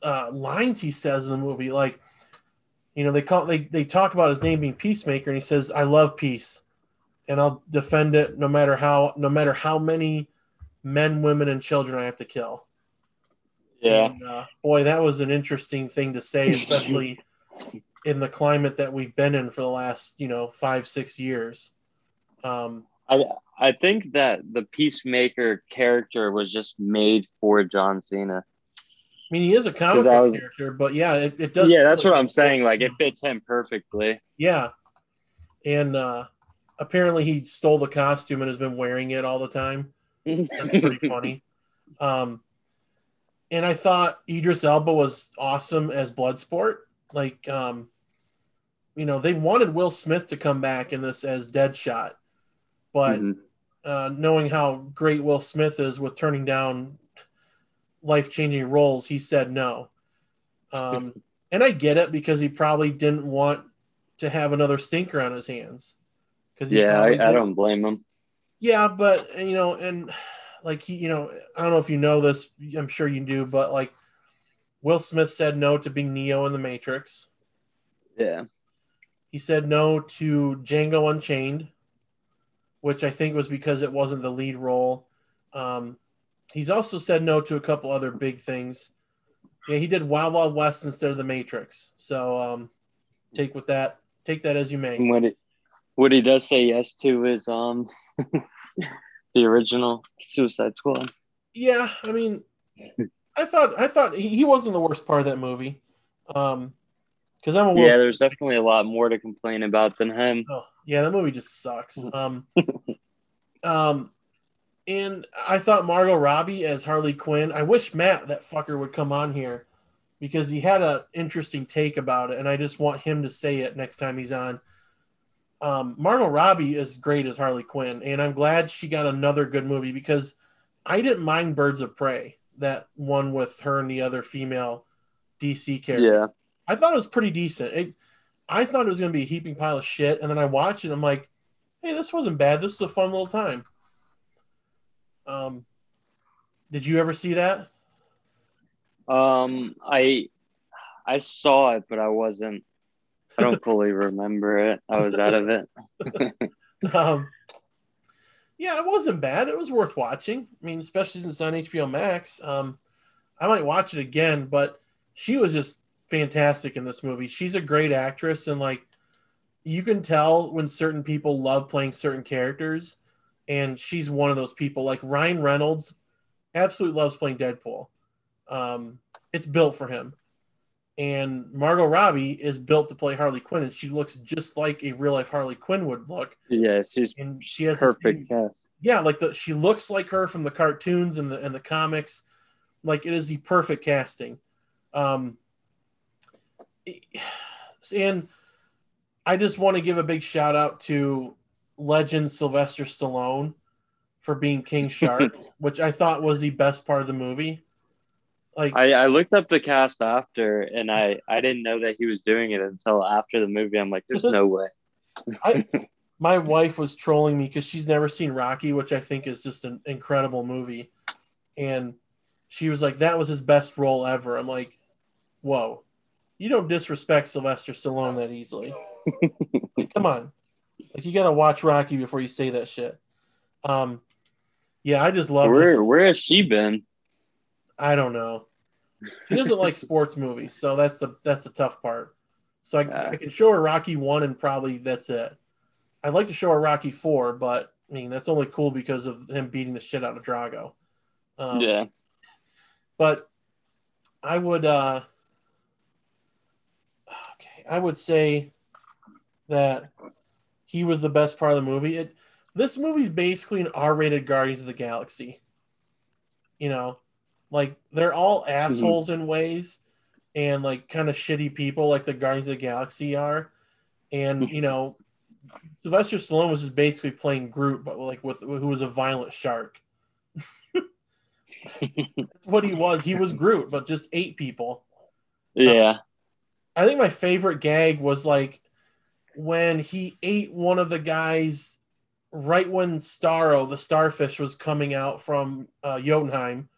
uh, lines he says in the movie. Like, you know, they call they they talk about his name being Peacemaker, and he says, "I love peace, and I'll defend it no matter how no matter how many men, women, and children I have to kill." Yeah, and, uh, boy, that was an interesting thing to say, especially in the climate that we've been in for the last you know five six years. Um, I I think that the Peacemaker character was just made for John Cena. I mean, he is a comic book was, character, but yeah, it, it does. Yeah, that's what I'm saying. Like, it fits him perfectly. Yeah, and uh, apparently he stole the costume and has been wearing it all the time. That's pretty funny. Um, and I thought Idris Elba was awesome as Bloodsport. Like, um, you know, they wanted Will Smith to come back in this as Deadshot but mm-hmm. uh, knowing how great Will Smith is with turning down life changing roles, he said no. Um, and I get it because he probably didn't want to have another stinker on his hands. Because yeah, I, I don't blame him. Yeah, but you know, and like he, you know, I don't know if you know this. I'm sure you do, but like Will Smith said no to being Neo in the Matrix. Yeah. He said no to Django Unchained which I think was because it wasn't the lead role. Um, he's also said no to a couple other big things. Yeah, he did Wild Wild West instead of The Matrix. So um, take with that, take that as you may. What it, what he does say yes to is um, The original Suicide Squad. Yeah, I mean, I thought I thought he wasn't the worst part of that movie. Um, because I'm a yeah, there's definitely a lot more to complain about than him. Oh, yeah, that movie just sucks. Um, um, and I thought Margot Robbie as Harley Quinn. I wish Matt that fucker would come on here because he had an interesting take about it, and I just want him to say it next time he's on. Um, Margot Robbie is great as Harley Quinn, and I'm glad she got another good movie because I didn't mind Birds of Prey, that one with her and the other female DC character. Yeah, I thought it was pretty decent. It, I thought it was going to be a heaping pile of shit, and then I watched it. I'm like, hey, this wasn't bad. This was a fun little time. Um, did you ever see that? Um, I I saw it, but I wasn't. I don't fully remember it. I was out of it. um, yeah, it wasn't bad. It was worth watching. I mean, especially since it's on HBO Max. Um, I might watch it again, but she was just fantastic in this movie. She's a great actress, and like you can tell when certain people love playing certain characters, and she's one of those people. Like Ryan Reynolds, absolutely loves playing Deadpool. Um, it's built for him. And Margot Robbie is built to play Harley Quinn, and she looks just like a real life Harley Quinn would look. Yeah, she's and she has perfect cast. Yeah, like the she looks like her from the cartoons and the and the comics. Like it is the perfect casting. Um, and I just want to give a big shout out to legend Sylvester Stallone for being King Shark, which I thought was the best part of the movie. Like I, I looked up the cast after, and I I didn't know that he was doing it until after the movie. I'm like, there's no way. I, my wife was trolling me because she's never seen Rocky, which I think is just an incredible movie, and she was like, "That was his best role ever." I'm like, "Whoa, you don't disrespect Sylvester Stallone that easily. like, come on, like you got to watch Rocky before you say that shit. Um, yeah, I just love. Where it. Where has she been? I don't know. She doesn't like sports movies, so that's the that's the tough part. So I, uh, I can show her Rocky one, and probably that's it. I'd like to show her Rocky four, but I mean that's only cool because of him beating the shit out of Drago. Um, yeah. But I would. uh I would say that he was the best part of the movie. It this movie's basically an R-rated Guardians of the Galaxy. You know, like they're all mm-hmm. assholes mm-hmm. in ways and like kind of shitty people like the Guardians of the Galaxy are. And you know, Sylvester Stallone was just basically playing Groot, but like with who was a violent shark. That's what he was. He was Groot, but just ate people. Yeah. I think my favorite gag was like when he ate one of the guys right when Starro, the starfish, was coming out from uh, Jotunheim.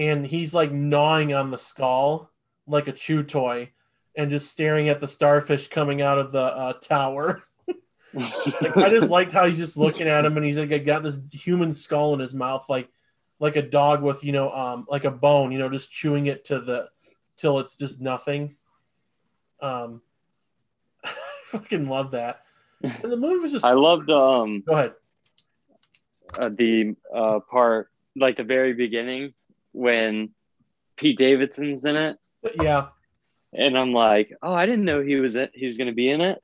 And he's like gnawing on the skull like a chew toy and just staring at the starfish coming out of the uh, tower. like, I just liked how he's just looking at him and he's like I got this human skull in his mouth, like like a dog with you know um like a bone, you know, just chewing it to the till it's just nothing. Um, I fucking love that. And the movie was just. I loved. Um, Go ahead. Uh, the uh, part, like the very beginning, when Pete Davidson's in it. Yeah. And I'm like, oh, I didn't know he was it. He was going to be in it.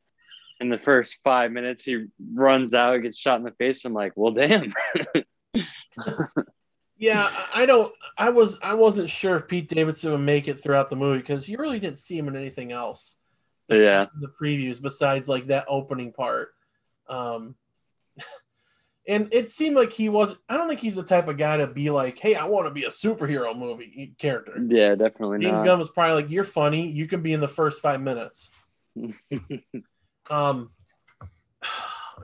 In the first five minutes, he runs out, gets shot in the face. I'm like, well, damn. Yeah, I don't. I was. I wasn't sure if Pete Davidson would make it throughout the movie because you really didn't see him in anything else. Yeah. the previews, besides like that opening part, um, and it seemed like he was. I don't think he's the type of guy to be like, "Hey, I want to be a superhero movie character." Yeah, definitely. Not. James not. Gunn was probably like, "You're funny. You can be in the first five minutes." um,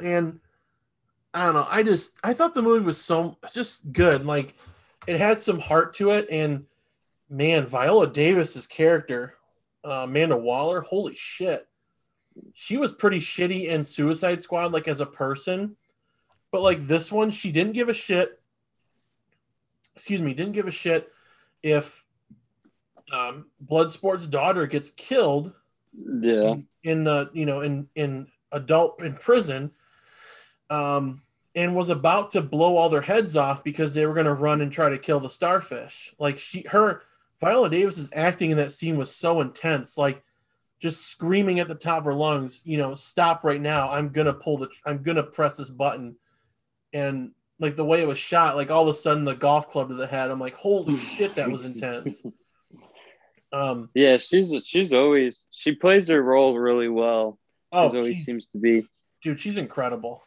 and I don't know. I just I thought the movie was so just good. Like it had some heart to it, and man, Viola Davis's character, uh, Amanda Waller, holy shit, she was pretty shitty in Suicide Squad, like as a person. But like this one, she didn't give a shit. Excuse me, didn't give a shit if um, Bloodsport's daughter gets killed. Yeah. In, uh, you know in in adult in prison um, and was about to blow all their heads off because they were going to run and try to kill the starfish. Like she, her, Viola Davis's acting in that scene was so intense, like just screaming at the top of her lungs, you know, stop right now. I'm gonna pull the, I'm gonna press this button, and like the way it was shot, like all of a sudden the golf club to the head. I'm like, holy shit, that was intense. Um, yeah, she's she's always she plays her role really well. Oh, always seems to be. Dude, she's incredible.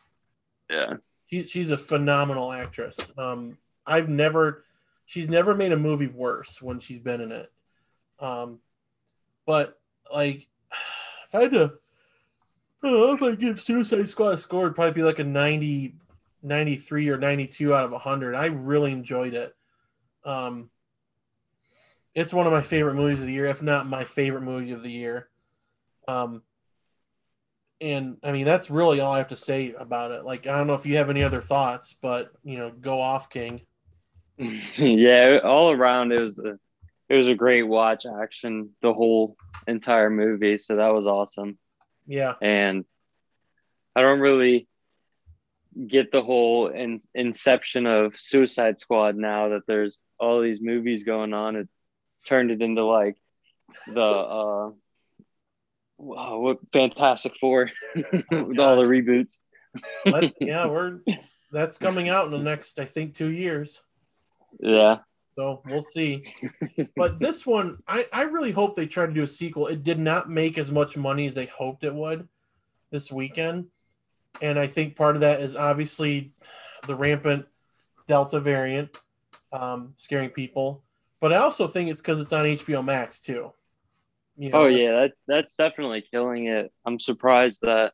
Yeah, she's she's a phenomenal actress. Um, I've never, she's never made a movie worse when she's been in it. Um, but like, if I had to, I don't know if I give Suicide Squad a score, it'd probably be like a 90, 93 or 92 out of 100. I really enjoyed it. Um, it's one of my favorite movies of the year, if not my favorite movie of the year. Um, and I mean that's really all I have to say about it. Like I don't know if you have any other thoughts, but you know, go off, King. yeah, all around it was a it was a great watch action the whole entire movie, so that was awesome. Yeah, and I don't really get the whole in, inception of Suicide Squad now that there's all these movies going on. It turned it into like the uh wow, what Fantastic Four with all the reboots. but, yeah, we're that's coming out in the next I think two years. Yeah. So we'll see. but this one, I, I really hope they try to do a sequel. It did not make as much money as they hoped it would this weekend. And I think part of that is obviously the rampant Delta variant um, scaring people. But I also think it's because it's on HBO Max too. You know, oh yeah, that that's definitely killing it. I'm surprised that.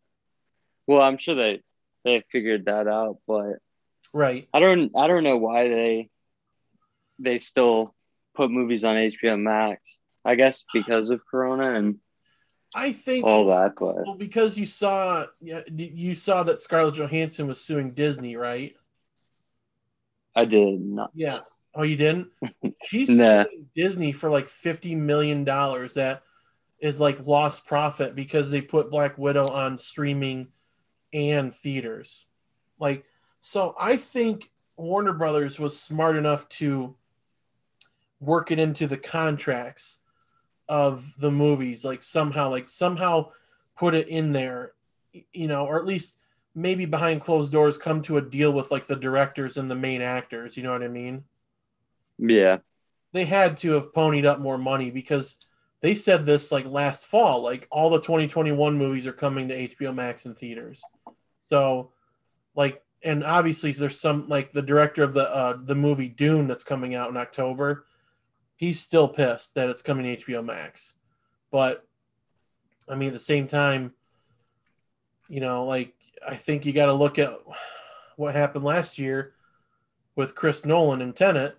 Well, I'm sure they they figured that out, but right. I don't I don't know why they they still put movies on HBO Max. I guess because of Corona and I think all that, but well, because you saw yeah, you saw that Scarlett Johansson was suing Disney, right? I did not. Yeah. Oh, you didn't? She's nah. suing Disney for like fifty million dollars. That is like lost profit because they put Black Widow on streaming and theaters. Like, so I think Warner Brothers was smart enough to work it into the contracts of the movies like somehow like somehow put it in there you know or at least maybe behind closed doors come to a deal with like the directors and the main actors you know what i mean? Yeah. They had to have ponied up more money because they said this like last fall like all the 2021 movies are coming to hbo max and theaters. So like and obviously there's some like the director of the uh the movie dune that's coming out in october he's still pissed that it's coming to HBO Max. But I mean, at the same time, you know, like I think you got to look at what happened last year with Chris Nolan and Tenet.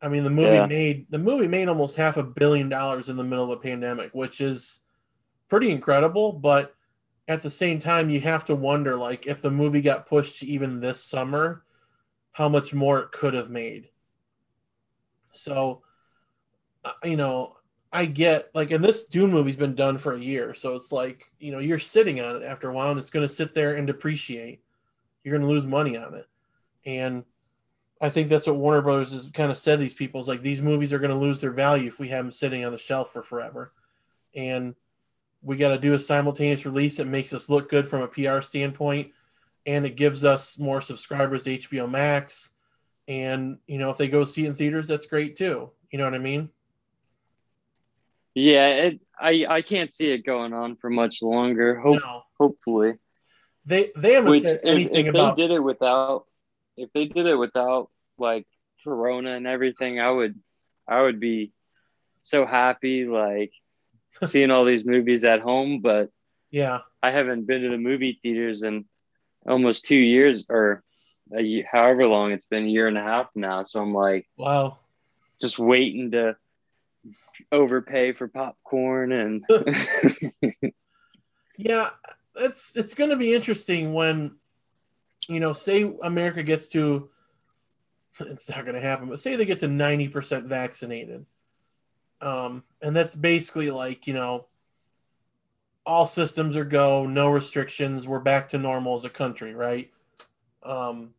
I mean, the movie yeah. made the movie made almost half a billion dollars in the middle of a pandemic, which is pretty incredible. But at the same time, you have to wonder, like, if the movie got pushed even this summer, how much more it could have made. So Uh, you know, I get like, and this Dune movie's been done for a year, so it's like, you know, you're sitting on it after a while, and it's going to sit there and depreciate. You're going to lose money on it, and I think that's what Warner Brothers has kind of said. These people is like these movies are going to lose their value if we have them sitting on the shelf for forever, and we got to do a simultaneous release that makes us look good from a PR standpoint, and it gives us more subscribers to HBO Max, and you know if they go see it in theaters, that's great too. You know what I mean? Yeah, it, I I can't see it going on for much longer. Hope, no. Hopefully, they they haven't Which, said anything if, if about. they did it without, if they did it without like Corona and everything, I would I would be so happy like seeing all these movies at home. But yeah, I haven't been to the movie theaters in almost two years or a, however long it's been, a year and a half now. So I'm like, wow, just waiting to overpay for popcorn and yeah it's it's going to be interesting when you know say america gets to it's not going to happen but say they get to 90% vaccinated um and that's basically like you know all systems are go no restrictions we're back to normal as a country right Um,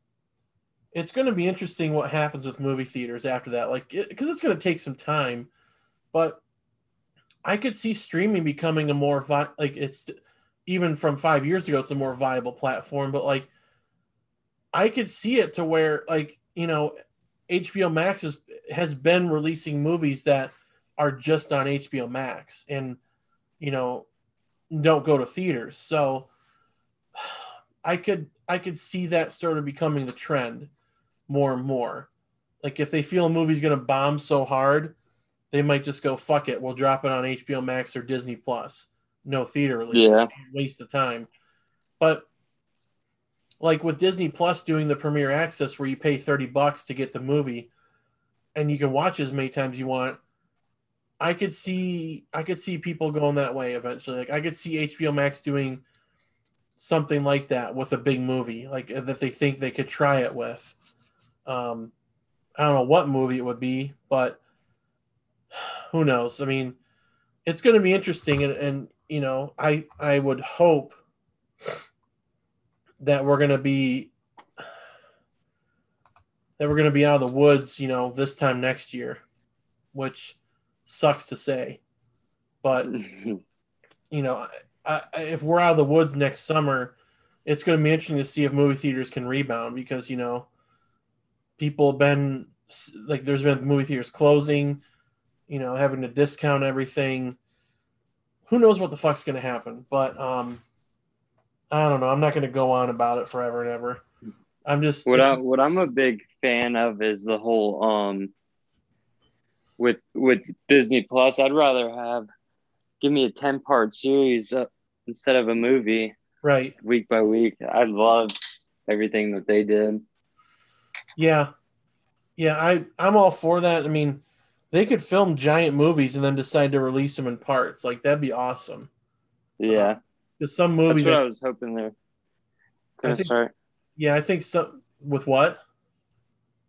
it's going to be interesting what happens with movie theaters after that, like because it, it's going to take some time. But I could see streaming becoming a more vi- like it's even from five years ago, it's a more viable platform. But like, I could see it to where like you know, HBO Max is, has been releasing movies that are just on HBO Max and you know don't go to theaters. So I could I could see that sort of becoming the trend more and more. Like if they feel a movie's gonna bomb so hard, they might just go fuck it. We'll drop it on HBO Max or Disney Plus. No theater release. Yeah. Waste of time. But like with Disney Plus doing the premiere access where you pay 30 bucks to get the movie and you can watch as many times you want. I could see I could see people going that way eventually. Like I could see HBO Max doing something like that with a big movie, like uh, that they think they could try it with. Um, I don't know what movie it would be, but who knows? I mean, it's going to be interesting, and, and you know, I I would hope that we're going to be that we're going to be out of the woods, you know, this time next year, which sucks to say, but you know, I, if we're out of the woods next summer, it's going to be interesting to see if movie theaters can rebound because you know people have been like there's been movie theaters closing, you know, having to discount everything. Who knows what the fuck's going to happen? But um, I don't know. I'm not going to go on about it forever and ever. I'm just what I what I'm a big fan of is the whole um with with Disney Plus. I'd rather have give me a 10 part series uh, instead of a movie right week by week i love everything that they did yeah yeah i i'm all for that i mean they could film giant movies and then decide to release them in parts like that'd be awesome yeah because uh, some movies That's what I, was hoping they're I think, start. yeah i think so with what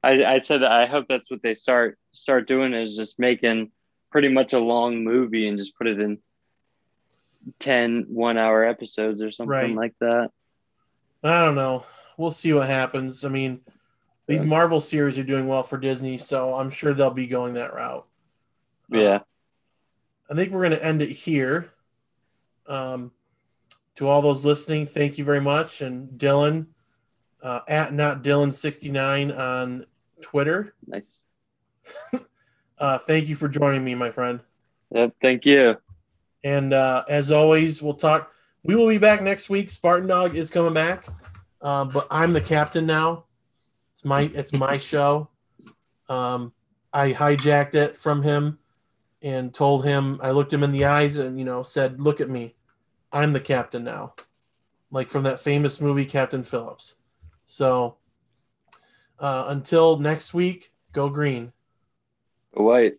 I, I said I hope that's what they start start doing is just making pretty much a long movie and just put it in 10 one hour episodes or something right. like that. I don't know. We'll see what happens. I mean, these. Marvel series are doing well for Disney, so I'm sure they'll be going that route. Yeah. I think we're going to end it here. Um, to all those listening, thank you very much. And Dylan, uh, at not Dylan69 on Twitter. Nice. uh, thank you for joining me, my friend. Yep. Thank you. And uh, as always, we'll talk. We will be back next week. Spartan Dog is coming back, uh, but I'm the captain now. It's my it's my show. Um, I hijacked it from him and told him. I looked him in the eyes and you know said, "Look at me. I'm the captain now." Like from that famous movie, Captain Phillips. So uh, until next week, go green. White.